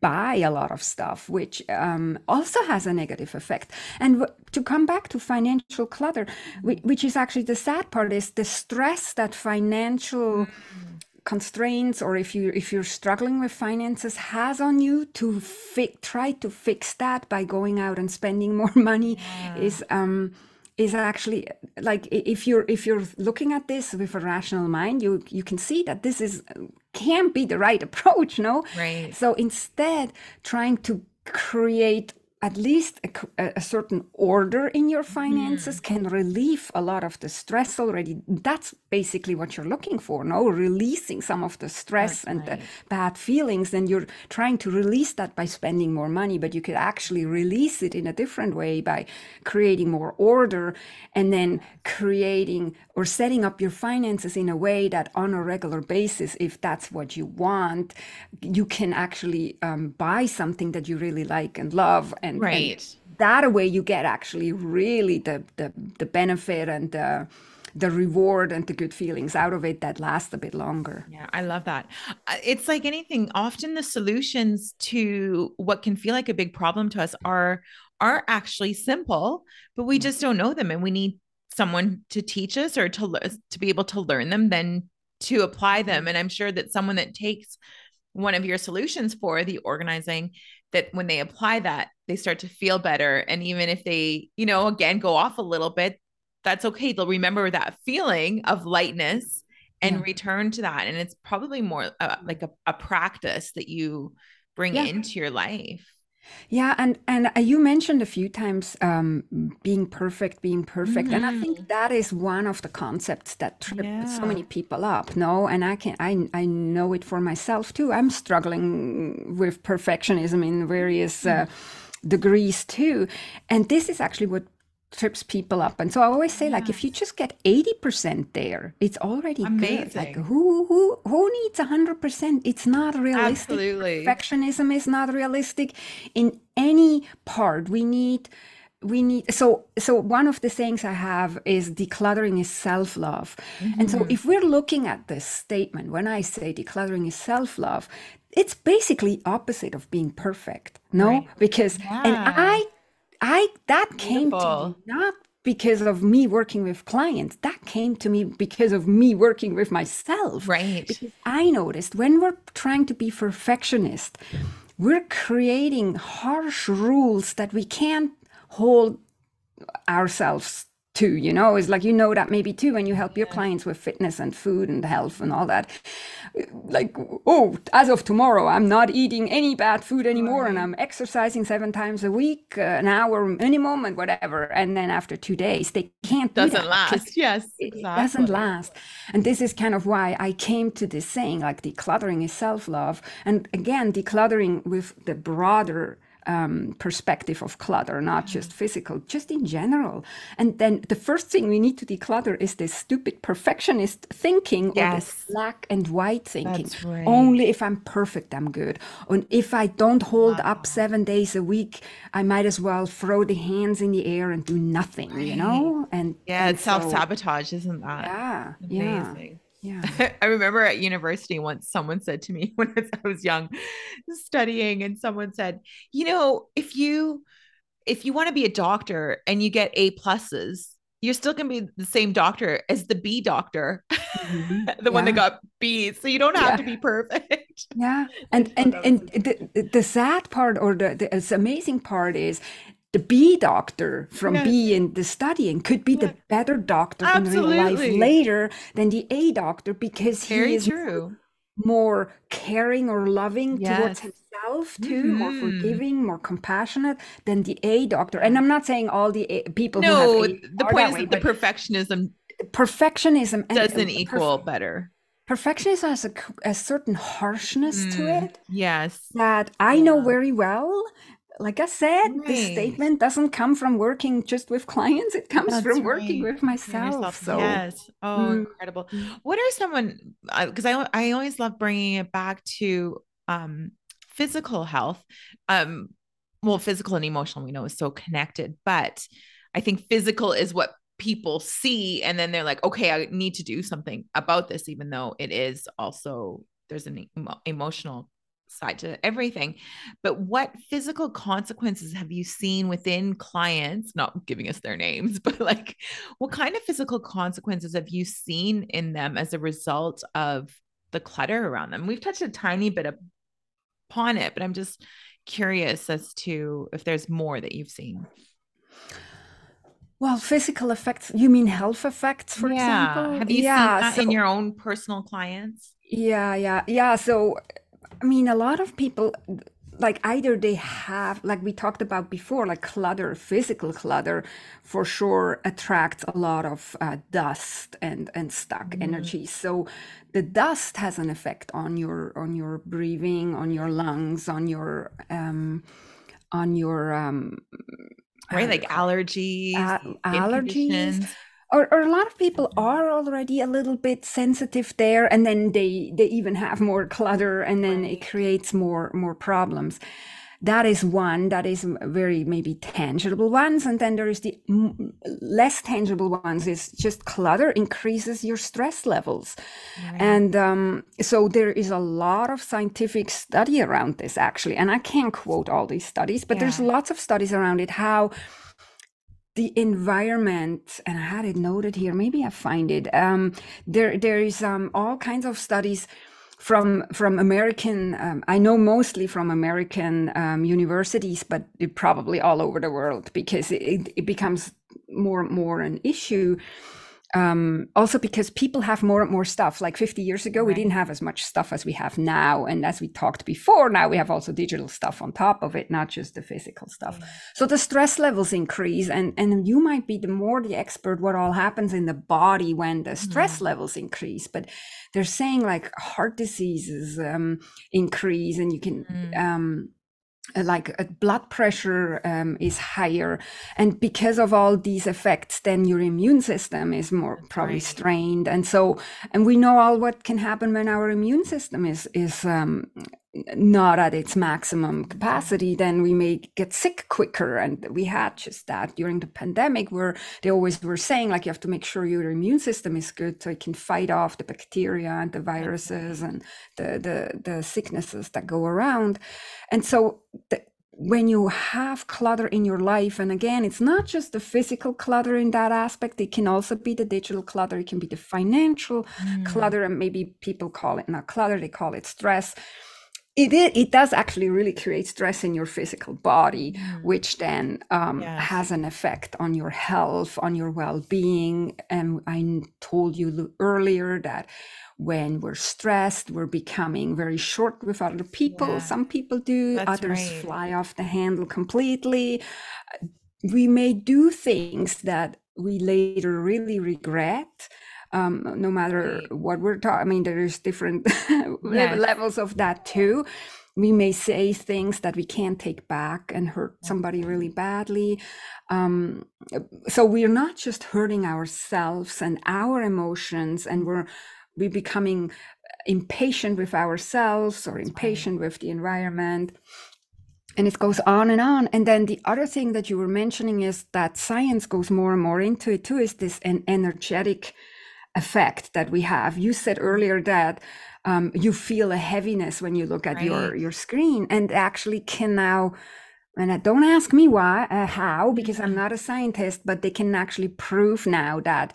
buy a lot of stuff, which um, also has a negative effect. And to come back to financial clutter, which is actually the sad part, is the stress that financial mm-hmm. constraints, or if you if you're struggling with finances, has on you to fi- try to fix that by going out and spending more money yeah. is. Um, is actually like if you're if you're looking at this with a rational mind you you can see that this is can't be the right approach no? Right. So instead trying to create at least a, a, certain order in your finances mm. can relieve a lot of the stress already. That's basically what you're looking for, no? Releasing some of the stress That's and right. the bad feelings. And you're trying to release that by spending more money, but you could actually release it in a different way by creating more order and then creating or setting up your finances in a way that on a regular basis, if that's what you want, you can actually um, buy something that you really like and love. And and, right. and that way you get actually really the the, the benefit and the the reward and the good feelings out of it that last a bit longer. Yeah, I love that. Uh, it's like anything, often the solutions to what can feel like a big problem to us are are actually simple, but we just don't know them and we need someone to teach us or to to be able to learn them then to apply them and I'm sure that someone that takes one of your solutions for the organizing that when they apply that they start to feel better and even if they you know again go off a little bit that's okay they'll remember that feeling of lightness and yeah. return to that and it's probably more uh, like a, a practice that you bring yeah. into your life yeah, and and uh, you mentioned a few times um, being perfect, being perfect, mm-hmm. and I think mm-hmm. that is one of the concepts that trip yeah. so many people up. No, and I can I I know it for myself too. I'm struggling with perfectionism in various. Uh, mm-hmm. degrees too and this is actually what trips people up. And so I always say, like, if you just get 80% there, it's already Amazing. good. Like who who who needs 100%? It's not realistic. Absolutely. Perfectionism is not realistic in any part. We need we need so so one of the things i have is decluttering is self-love mm-hmm. and so mm-hmm. if we're looking at this statement when i say decluttering is self-love it's basically opposite of being perfect no right. because yeah. and i I that came to me not because of me working with clients. That came to me because of me working with myself. Right. Because I noticed when we're trying to be perfectionist, we're creating harsh rules that we can't hold ourselves too you know? It's like you know that maybe too when you help your clients with fitness and food and health and all that. Like oh as of tomorrow i'm not eating any bad food anymore right. and i'm exercising seven times a week uh, an hour minimum and whatever. And then after two days they can't doesn't last. Yes exactly. it doesn't last. And this is kind of why i came to this saying like decluttering is self-love. And again decluttering with the broader um, perspective of clutter, not just physical, just in general. And then the first thing we need to declutter is this stupid perfectionist thinking yes. or this black and white thinking. Right. Only if I'm perfect, I'm good. And if I don't hold wow. up seven days a week, I might as well throw the hands in the air and do nothing, right. you know? And yeah, and it's so, self sabotage, isn't that? Yeah. Amazing. Yeah. Yeah. I remember at university once someone said to me when I was young studying and someone said, "You know, if you if you want to be a doctor and you get A pluses, you're still going to be the same doctor as the B doctor, mm-hmm. the yeah. one that got B. So you don't have yeah. to be perfect. Yeah. And and and the, the sad part or the, the amazing part is the B doctor from yes. B in the studying could be yeah. the better doctor Absolutely. in real life later than the A doctor because Very he is true. more caring or loving yes. towards himself too, mm-hmm. more forgiving, more compassionate than the A doctor. And I'm not saying all the a- people no, who have A the point is way, that the perfectionism perfectionism doesn't equal perf- better perfectionism has a, a certain harshness mm, to it yes that i know very well like I said, right. this statement doesn't come from working just with clients. It comes That's from working with myself. So yes, oh, mm. incredible. What are someone? Because I I always love bringing it back to um, physical health. Um, well, physical and emotional we know is so connected, but I think physical is what people see, and then they're like, okay, I need to do something about this, even though it is also there's an emotional side to everything. But what physical consequences have you seen within clients, not giving us their names, but like what kind of physical consequences have you seen in them as a result of the clutter around them? We've touched a tiny bit upon it, but I'm just curious as to if there's more that you've seen. Well, physical effects, you mean health effects, for yeah. example? Have you yeah, seen that so, in your own personal clients? Yeah, yeah, yeah. So I mean, a lot of people like either they have like we talked about before like clutter physical clutter for sure attracts a lot of uh, dust and and stuck mm. energy so the dust has an effect on your on your breathing on your lungs on your um on your um right like allergies uh, allergies or, or a lot of people are already a little bit sensitive there and then they they even have more clutter and then it creates more more problems that is one that is very maybe tangible ones and then there is the less tangible ones is just clutter increases your stress levels right. and um, so there is a lot of scientific study around this actually and i can't quote all these studies but yeah. there's lots of studies around it how the environment and i had it noted here maybe i find it um, there there is um, all kinds of studies from from american um, i know mostly from american um, universities but probably all over the world because it, it becomes more and more an issue um, also because people have more and more stuff. Like 50 years ago, right. we didn't have as much stuff as we have now. And as we talked before, now we have also digital stuff on top of it, not just the physical stuff. Mm-hmm. So the stress levels increase, and and you might be the more the expert what all happens in the body when the stress mm-hmm. levels increase. But they're saying like heart diseases um, increase, and you can. Mm-hmm. Um, like uh, blood pressure um, is higher and because of all these effects then your immune system is more That's probably right. strained and so and we know all what can happen when our immune system is is um, not at its maximum capacity, then we may get sick quicker. And we had just that during the pandemic, where they always were saying, like, you have to make sure your immune system is good so it can fight off the bacteria and the viruses and the, the, the sicknesses that go around. And so the, when you have clutter in your life, and again, it's not just the physical clutter in that aspect, it can also be the digital clutter, it can be the financial mm. clutter, and maybe people call it not clutter, they call it stress it, it, it does actually really create stress in your physical body, mm. which then um, yes. has an effect on your health, on your well being. And I told you earlier that when we're stressed, we're becoming very short with other people. Yeah. Some people do, That's others right. fly off the handle completely. We may do things that we later really regret um, no matter what we're talking. I mean, there's different yes. levels of that too. We may say things that we can't take back and hurt somebody really badly. Um, so we're not just hurting ourselves and our emotions, and we're we becoming impatient with ourselves or impatient with the environment and it goes on and on and then the other thing that you were mentioning is that science goes more and more into it too is this an energetic effect that we have. You said earlier that um, you feel a heaviness when you look at right. your your screen, and actually can now. And don't ask me why, uh, how, because I'm mm-hmm. not a scientist, but they can actually prove now that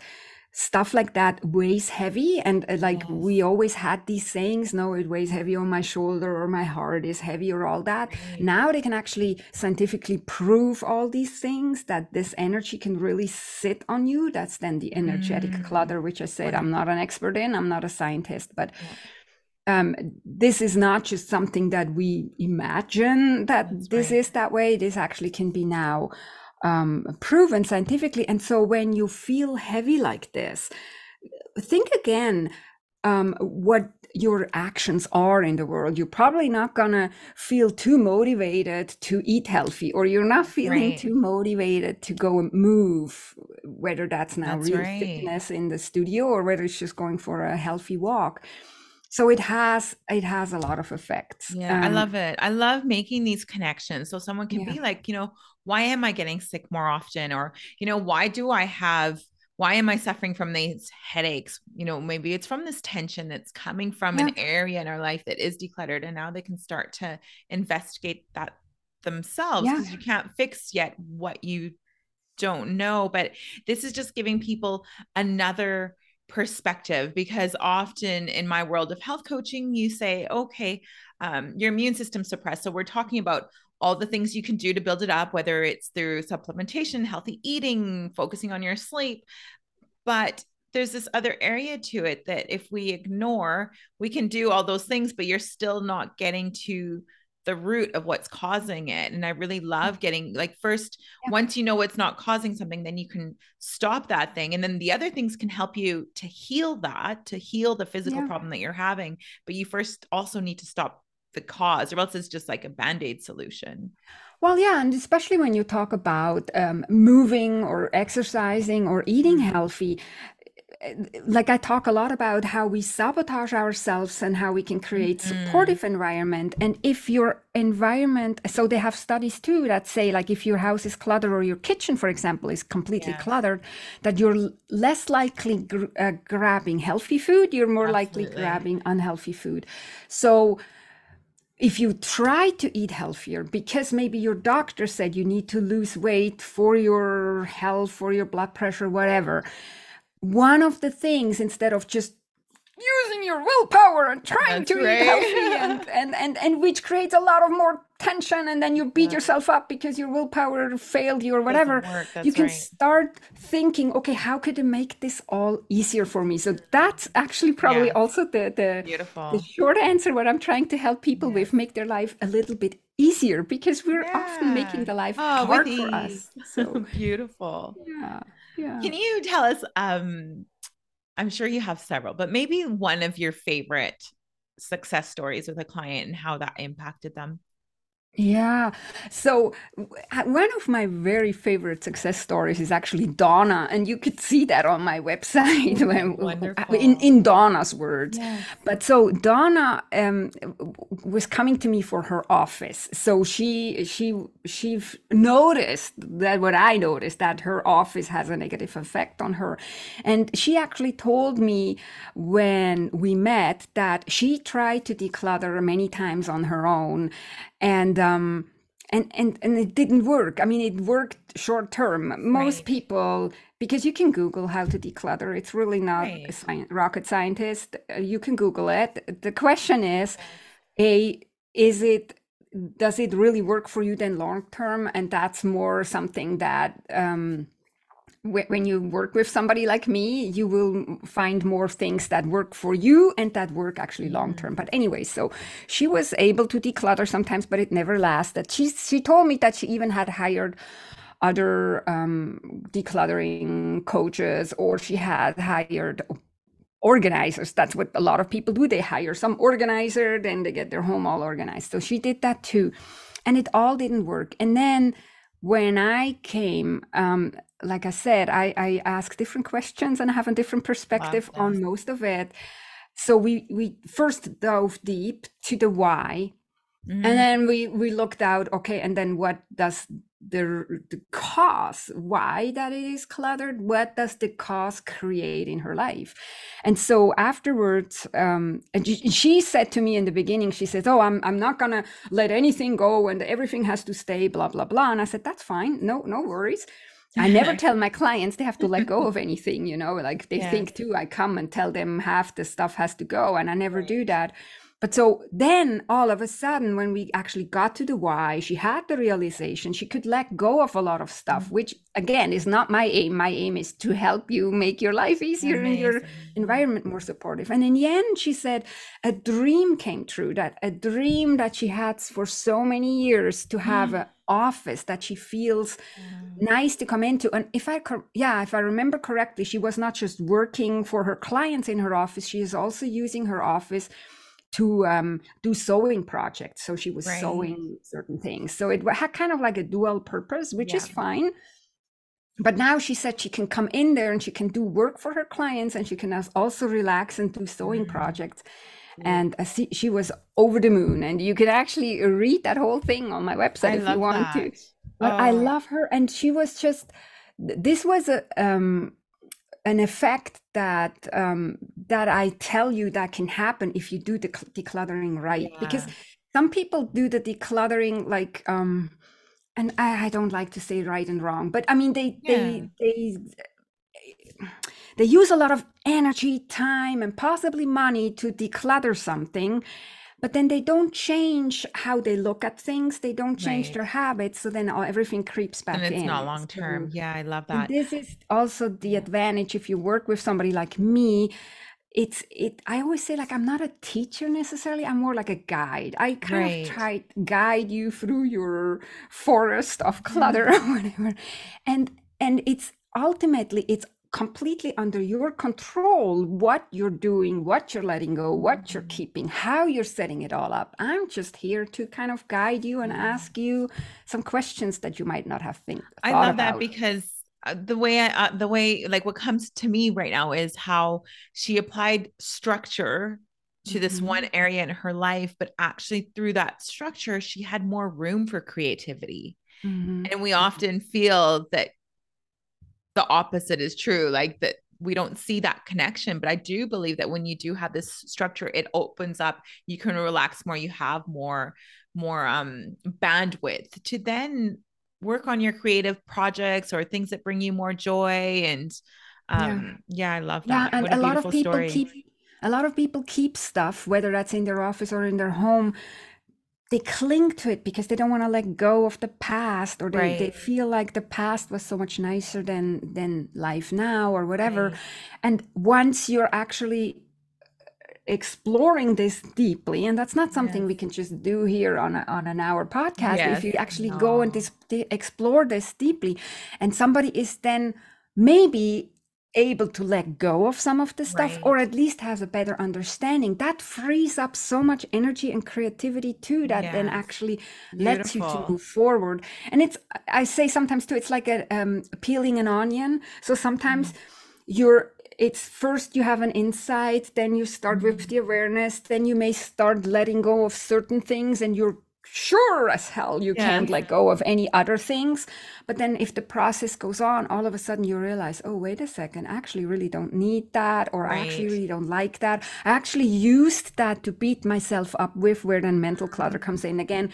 stuff like that weighs heavy and uh, like yes. we always had these sayings no it weighs heavy on my shoulder or my heart is heavy or all that right. now they can actually scientifically prove all these things that this energy can really sit on you that's then the energetic mm. clutter which i said i'm not an expert in i'm not a scientist but yeah. Um, this is not just something that we imagine that That's this right. is that way. This actually can be now um, proven scientifically. And so when you feel heavy like this, think again um, what your actions are in the world. You're probably not gonna feel too motivated to eat healthy, or you're not feeling right. too motivated to go and move, whether that's now that's real right. fitness in the studio or whether it's just going for a healthy walk so it has it has a lot of effects yeah um, i love it i love making these connections so someone can yeah. be like you know why am i getting sick more often or you know why do i have why am i suffering from these headaches you know maybe it's from this tension that's coming from yeah. an area in our life that is decluttered and now they can start to investigate that themselves because yeah. you can't fix yet what you don't know but this is just giving people another perspective because often in my world of health coaching you say okay um, your immune system suppressed. So we're talking about all the things you can do to build it up whether it's through supplementation healthy eating focusing on your sleep. But there's this other area to it that if we ignore we can do all those things but you're still not getting to the root of what's causing it. And I really love getting like first, yeah. once you know what's not causing something, then you can stop that thing. And then the other things can help you to heal that, to heal the physical yeah. problem that you're having. But you first also need to stop the cause, or else it's just like a band aid solution. Well, yeah, and especially when you talk about um, moving or exercising or eating mm-hmm. healthy, like I talk a lot about how we sabotage ourselves and how we can create mm-hmm. supportive environment. And if your environment, so they have studies too that say like if your house is cluttered or your kitchen, for example, is completely yeah. cluttered, that you're less likely gr- uh, grabbing healthy food. You're more Absolutely. likely grabbing unhealthy food. So if you try to eat healthier because maybe your doctor said you need to lose weight for your health, for your blood pressure, whatever one of the things instead of just using your willpower and trying That's to right. eat healthy and, and, and, and which creates a lot of more tension and then you beat yeah. yourself up because your willpower failed you or whatever you can right. start thinking okay how could i make this all easier for me so that's actually probably yeah. also the the, Beautiful. the short answer what i'm trying to help people with make their life a little bit easier because we're yeah. often making the life oh, hard for us so beautiful yeah yeah. Can you tell us? Um, I'm sure you have several, but maybe one of your favorite success stories with a client and how that impacted them. Yeah. So one of my very favorite success stories is actually Donna, and you could see that on my website when, in in Donna's words. Yes. But so Donna um, was coming to me for her office. So she she she noticed that what I noticed that her office has a negative effect on her, and she actually told me when we met that she tried to declutter many times on her own and um, and and and it didn't work. I mean, it worked short term. Most right. people, because you can Google how to declutter. It's really not right. a science, rocket scientist. Uh, you can Google it. The question is, a is it does it really work for you then long term? And that's more something that. Um, when you work with somebody like me, you will find more things that work for you and that work actually long term. But anyway, so she was able to declutter sometimes, but it never lasted. She she told me that she even had hired other um, decluttering coaches, or she had hired organizers. That's what a lot of people do. They hire some organizer, then they get their home all organized. So she did that too, and it all didn't work. And then when I came, um, like I said, I, I ask different questions and I have a different perspective wow, on most of it. So we we first dove deep to the why, mm-hmm. and then we we looked out. Okay, and then what does the the cause why that it is cluttered? What does the cause create in her life? And so afterwards, um, and she, she said to me in the beginning, she says, "Oh, I'm I'm not gonna let anything go, and everything has to stay." Blah blah blah. And I said, "That's fine. No no worries." I never tell my clients they have to let go of anything, you know, like they think too. I come and tell them half the stuff has to go, and I never right. do that. But so then all of a sudden, when we actually got to the why, she had the realization she could let go of a lot of stuff, mm-hmm. which again is not my aim. My aim is to help you make your life easier Amazing. and your environment more supportive. And in the end, she said a dream came true that a dream that she had for so many years to have mm. an office that she feels mm. nice to come into. And if I, yeah, if I remember correctly, she was not just working for her clients in her office, she is also using her office to um, do sewing projects. So she was right. sewing certain things. So it had kind of like a dual purpose, which yeah. is fine. But now she said she can come in there and she can do work for her clients and she can also relax and do sewing mm-hmm. projects. And uh, she, she was over the moon. And you can actually read that whole thing on my website I if you want that. to. But oh. I love her. And she was just, this was a, um, an effect that um, that I tell you that can happen if you do the decluttering right. Yeah. Because some people do the decluttering like, um, and I, I, don't like to say right and wrong, but I mean they yeah. they they they use a lot of energy, time, and possibly money to declutter something but then they don't change how they look at things they don't change right. their habits so then all, everything creeps back in. and it's in. not long term so, yeah i love that this is also the advantage if you work with somebody like me it's it i always say like i'm not a teacher necessarily i'm more like a guide i kind Right. of try to guide you through your forest of clutter mm-hmm. or whatever and and it's ultimately it's completely under your control what you're doing what you're letting go what you're keeping how you're setting it all up i'm just here to kind of guide you and ask you some questions that you might not have think I love that because uh, the way I, uh, the way like what comes to me right now is how she applied structure to this Mhm. one area in her life, but actually through that structure, she had more room for creativity. Mhm. And we often feel that the opposite is true, like that we don't see that connection. But I do believe that when you do have this structure, it opens up, you can relax more, you have more, more um bandwidth to then work on your creative projects or things that bring you more joy. And Yeah. um yeah, I love that Yeah, and What a lot of people story. keep a lot of people keep stuff, whether that's in their office or in their home. They cling to it because they don't want to let go of the past, or they, they feel like the past was so much nicer than than life now, or whatever. Right. And once you're actually uh, exploring this deeply, and that's not something we can just do here on a, on an hour podcast, but if you actually go and dis- explore this deeply, and somebody is then maybe able to let go of some of the stuff or at least has a better understanding. That frees up so much energy and creativity too that then Yes. actually lets you to move forward. And it's i say sometimes too it's like a um, peeling an onion. So sometimes you're it's first you have an insight then you start with the awareness then you may start letting go of certain things and you're sure as hell you can't let go of any other things. But then if the process goes on all of a sudden you realize oh wait a second i actually really don't need that or i actually really don't like that. I actually used that to beat myself up with where then mental clutter comes in again.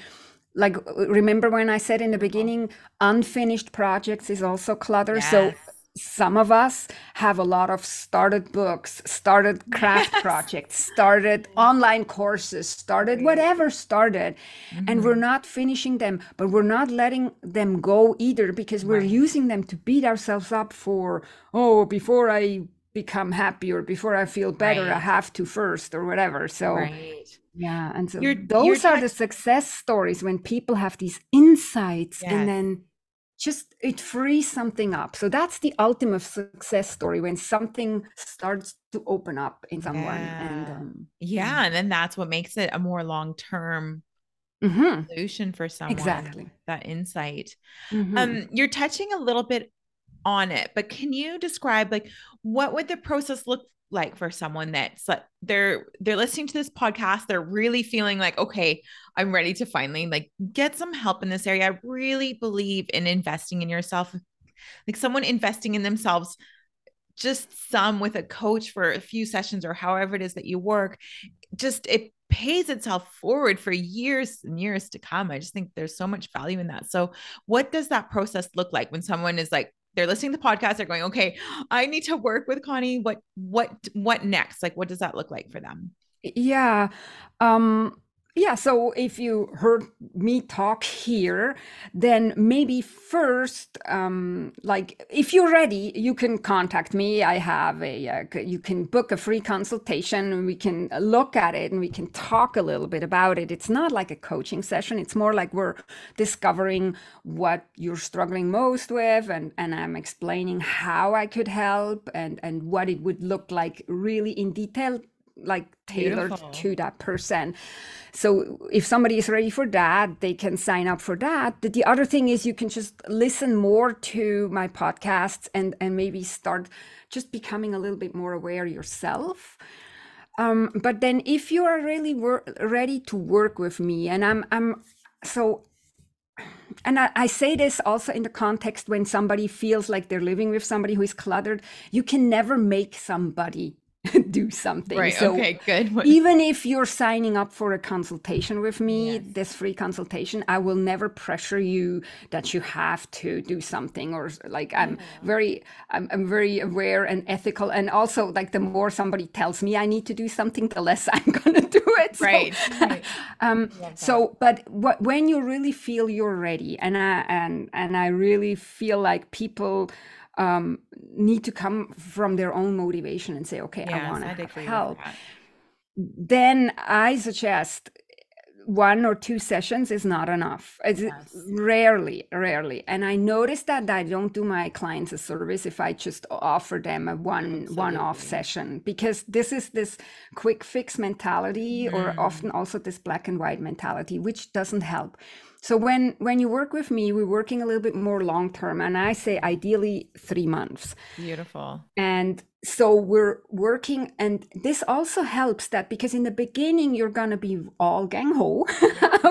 Like remember when i said in the beginning unfinished projects is also clutter? So Yes. Some of us have a lot of started books, started craft Yes. projects, started online courses, started whatever started, and we're Mhm. not finishing them, but we're not letting them go either because we're Right. using them to beat ourselves up for, oh, before I become happy or before I feel better, I have to first or whatever. So, Right. yeah, and so You're you're those are touch the success stories when people have these insights and then just it frees something up. So that's the ultimate success story when something starts to open up in someone. And Yeah. um, Yeah. And then that's what makes it a more long term mhm, solution for someone, exactly. that insight. Mhm. Um, you're touching a little bit on it, but can you describe like what would the process look like for someone that's like they're they're listening to this podcast, they're really feeling like, okay, I'm ready to finally like get some help in this area. I really believe in investing in yourself. Like someone investing in themselves just some with a coach for a few sessions or however it is that you work just it pays itself forward for years and years to come i just think there's so much value in that so what does that process look like when someone is like they're listening to the podcast they're going okay i need to work with connie what what what next like what does that look like for them Yeah. Um, yeah. So if you heard me talk here, then maybe first, um, like if you're ready, you can contact me. I have a, uh, you can book a free consultation and we can look at it and we can talk a little bit about it. It's not like a coaching session. It's more like we're discovering what you're struggling most with and, and I'm explaining how I could help and, and what it would look like really in detail like tailored Beautiful. to that person. So if somebody is ready for that, they can sign up for that. The, the other thing is you can just listen more to my podcasts and and maybe start just becoming a little bit more aware yourself. Um, but then if you are really wor- ready to work with me, and I'm I'm so and I, I say this also in the context when somebody feels like they're living with somebody who is cluttered, you can never make somebody do something. right So okay good What- even if you're signing up for a consultation with me, Yes. this free consultation, I will never pressure you that you have to do something or like I'm very I'm, I'm very aware and ethical and also like the more somebody tells me I need to do something, the less I'm gonna do it. So, right, right. um so but what when you really feel you're ready and I and and I really feel like people um, need to come from their own motivation and say, okay, yes, I want to help. Then I suggest one or two sessions is not enough. It's yes. rarely, rarely. And I noticed that I don't do my clients a service if I just offer them a one one off session because this is this quick fix mentality mm. or often also this black and white mentality, which doesn't help. So when when you work with me, we're working a little bit more long term, and I say ideally three months. Beautiful. And so we're working and this also helps that because in the beginning you're gonna be all gang ho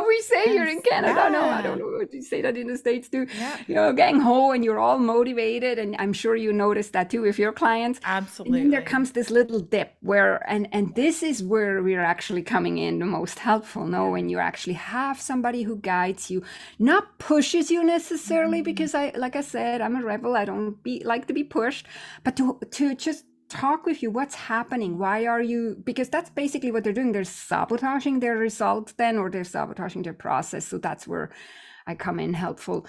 we say yes. you're in canada yeah. no i don't know what you say that in the states too yeah. you know gang ho and you're all motivated and i'm sure you notice that too with your clients absolutely and then there comes this little dip where and and this is where we're actually coming in the most helpful no when you actually have somebody who guides you not pushes you necessarily mm-hmm. because i like i said i'm a rebel i don't be like to be pushed but to to just talk with you what's happening? Why are you because that's basically what they're doing. They're sabotaging their results then or they're sabotaging their process. So that's where i come in helpful.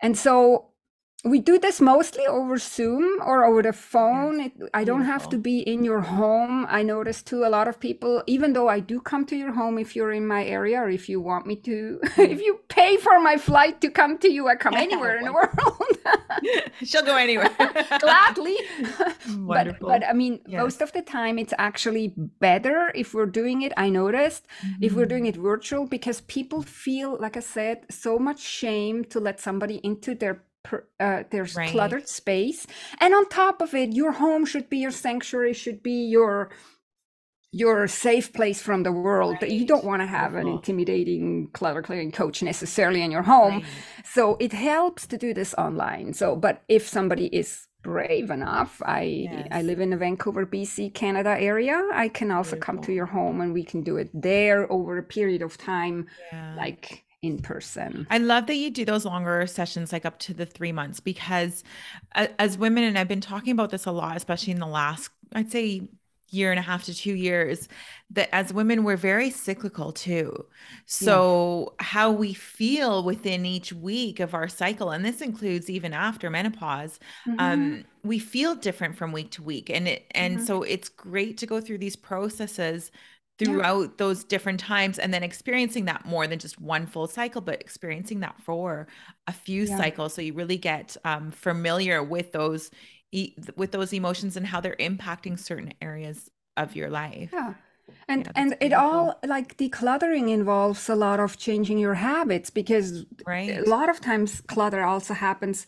And so we do this mostly over Zoom or over the phone. It, I don't have to be in your home. I notice too a lot of people, even though I do come to your home if you're in my area or if you want me to, if you pay for my flight to come to you, I come anywhere in the world. She'll go anywhere. Gladly. Wonderful. But, but I mean, yes. most of the time it's actually better if we're doing it. I noticed mm-hmm. if we're doing mm-hmm. it virtual because people feel, like I said, so much shame to let somebody into their per, uh, there's right. cluttered space and on top of it your home should be your sanctuary should be your your safe place from the world right. you don't want to have an intimidating clutter clearing coach necessarily in your home right. so it helps to do this online so but if somebody is brave enough i yes. i live in the vancouver bc canada area i can also Beautiful. come to your home and we can do it there over a period of time yeah. like in person. I love that you do those longer sessions, like up to the three months, because as women, and I've been talking about this a lot, especially in the last, I'd say, year and a half to two years that as women we're very cyclical too so yeah. how we feel within each week of our cycle and this includes even after menopause mm-hmm. um, we feel different from week to week and it and mm-hmm. so it's great to go through these processes throughout yeah. those different times and then experiencing that more than just one full cycle but experiencing that for a few yeah. cycles so you really get um, familiar with those e- with those emotions and how they're impacting certain areas of your life yeah and yeah, and it all like decluttering involves a lot of changing your habits because right. a lot of times clutter also happens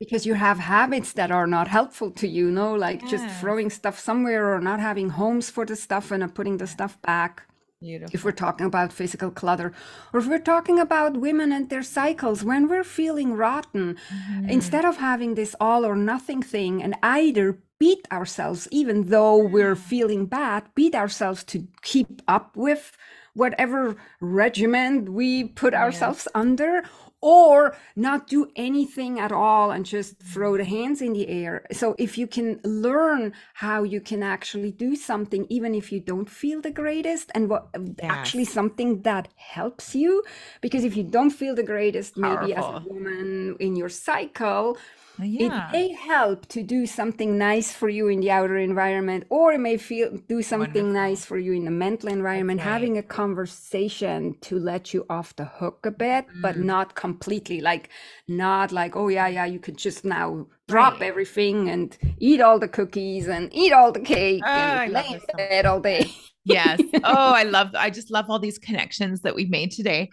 because you have habits that are not helpful to you, you know like just throwing stuff somewhere or not having homes for the stuff and putting the stuff back. Beautiful. If we're talking about physical clutter, or if we're talking about women and their cycles, when we're feeling rotten, mm-hmm. instead of having this all or nothing thing and either beat ourselves, even though we're feeling bad, beat ourselves to keep up with whatever regimen we put ourselves yes. under, or not do anything at all and just throw the hands in the air. So if you can learn how you can actually do something, even if you don't feel the greatest, and what yes. actually something that helps you, because if you don't feel the greatest, Powerful. maybe as a woman in your cycle, yeah. it may help to do something nice for you in the outer environment or it may feel do something Wonderful. nice for you in the mental environment having a conversation to let you off the hook a bit mm. but not completely like not like oh yeah yeah you could just now drop right. everything and eat all the cookies and eat all the cake oh, and lay in bed all day yes. Oh, I love I just love all these connections that we've made today.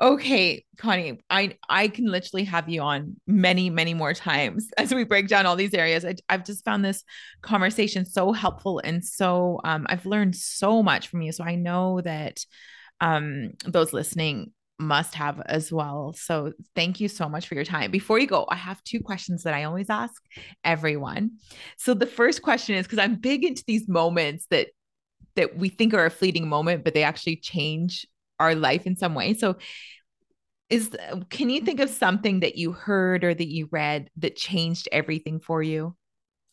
Okay, Connie, I I can literally have you on many, many more times as we break down all these areas. I, have just found this conversation so helpful and so um, I've learned so much from you. So I know that um, those listening must have as well. So thank you so much for your time. Before you go, I have two questions that I always ask everyone. So the first question is because I'm big into these moments that that we think are a fleeting moment, but they actually change our life in some way. So is can you think of something that you heard or that you read that changed everything for you?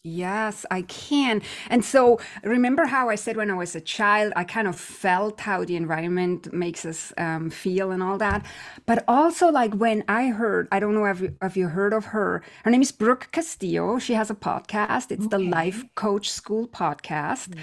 Yes, I can. And so remember how I said when I was a child, I kind of felt how the environment makes us um, feel and all that. But also, like when I heard, I don't know if you, if you heard of her. Her name is Brooke Castillo. She has a podcast. It's the Life Coach School podcast.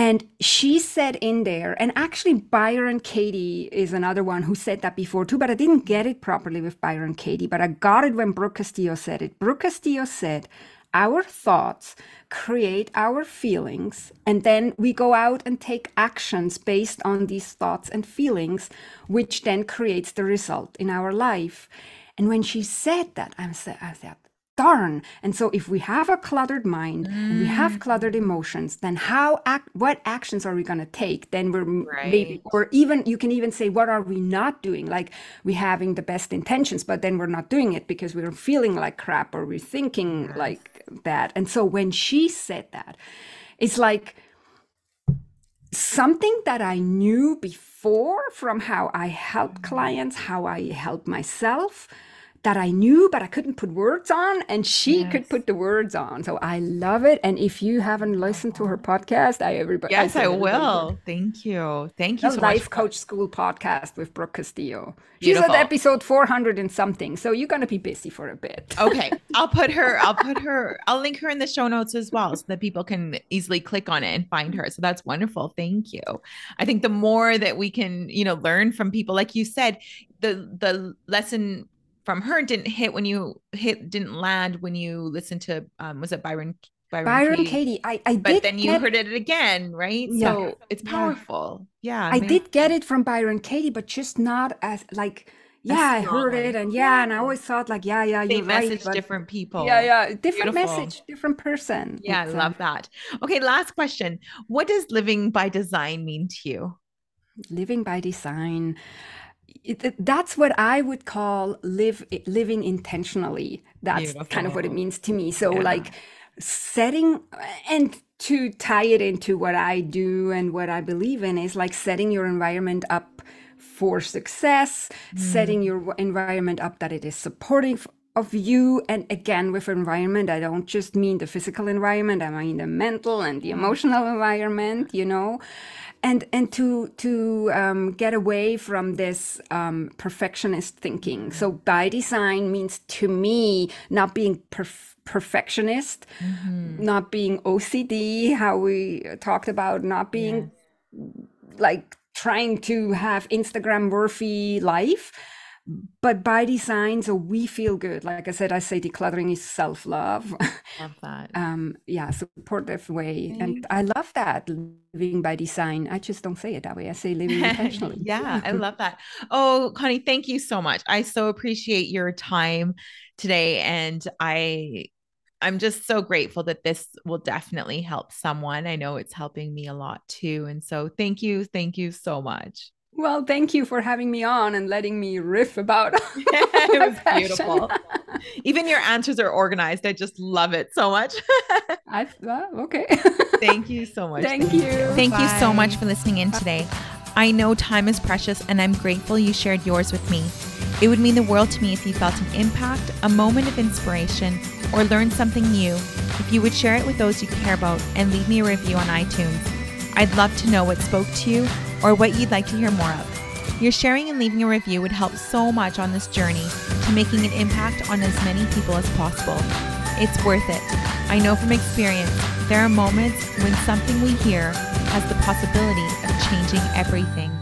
And she said in there, and actually Byron Katie is another one who said that before too, but I didn't get it properly with Byron Katie, but I got it when Brooke Castillo said it. Brooke Castillo said, Our thoughts create our feelings, and then we go out and take actions based on these thoughts and feelings, which then creates the result in our life. And when she said that, I said, I said, darn. And so if we have a cluttered mind and we have mm. cluttered emotions then how act what actions are we going to take? Then we're m- maybe Right. or even you can even say what are we not doing? Like we having the best intentions but then we're not doing it because we're feeling like crap or we're thinking like that. And so when she said that it's like something that I knew before from how I help mm. clients, how I help myself, that I knew, but I couldn't put words on, and she could put the words on. So I love it. And if you haven't listened to her podcast, I everybody Yes, I everybody will. Thank you. Thank you The so much. Life Coach School podcast with Brooke Castillo. She's at episode 400 and something. So you're going to be busy for a bit. Okay, I'll put her. I'll put her. I'll link her in the show notes as well, so that people can easily click on it and find her. So that's wonderful. Thank you. I think the more that we can, you know, learn from people, like you said, the the lesson from her didn't hit when you hit didn't land when you listened to um was it Byron Byron, Byron Katie? Katie, I, I But then you get heard it again, right? Yeah. So it's powerful. Yeah, I man. did get it from Byron Katie, but just not as like, yeah, I heard it, and yeah, and I always thought like, yeah, yeah, right, message, but different people. yeah, yeah, different Beautiful. message, different person. Yeah, I It's, uh, love that. Okay, last question. What does living by design mean to you? living by design. It, that's what I would call live living intentionally. That's kind of what it means to me. So Yeah. like setting and to tie it into what I do and what I believe in is like setting your environment up for success, mm. setting your environment up that it is supportive of you. And again, with environment, I don't just mean the physical environment, I mean the mental and the mm. emotional environment, you know and and to to um, get away from this um, perfectionist thinking. So by design means to me not being perf- perfectionist, not being OCD. How we talked about not being like trying to have Instagram worthy life. But by design, so we feel good. Like I said, I say decluttering is self love. Love that. um yeah supportive way and i love that living by design i just don't say it that way i say living intentionally yeah, I love that. Oh, Connie, thank you so much. I so appreciate your time today and I I'm just so grateful that this will definitely help someone. I know it's helping me a lot too. And so thank you, thank you so much. Well thank you for having me on and letting me riff about it was passion. beautiful. Even your answers are organized. I just love it so much. I, well, okay thank you so much. thank you Thank you so much for listening in today. I know time is precious and I'm grateful you shared yours with me. It would mean the world to me if you felt an impact, a moment of inspiration, or learned something new. If you would share it with those you care about and leave me a review on iTunes. I'd love to know what spoke to you or what you'd like to hear more of. Your sharing and leaving a review would help so much on this journey to making an impact on as many people as possible. It's worth it. I know from experience, there are moments when something we hear has the possibility of changing everything.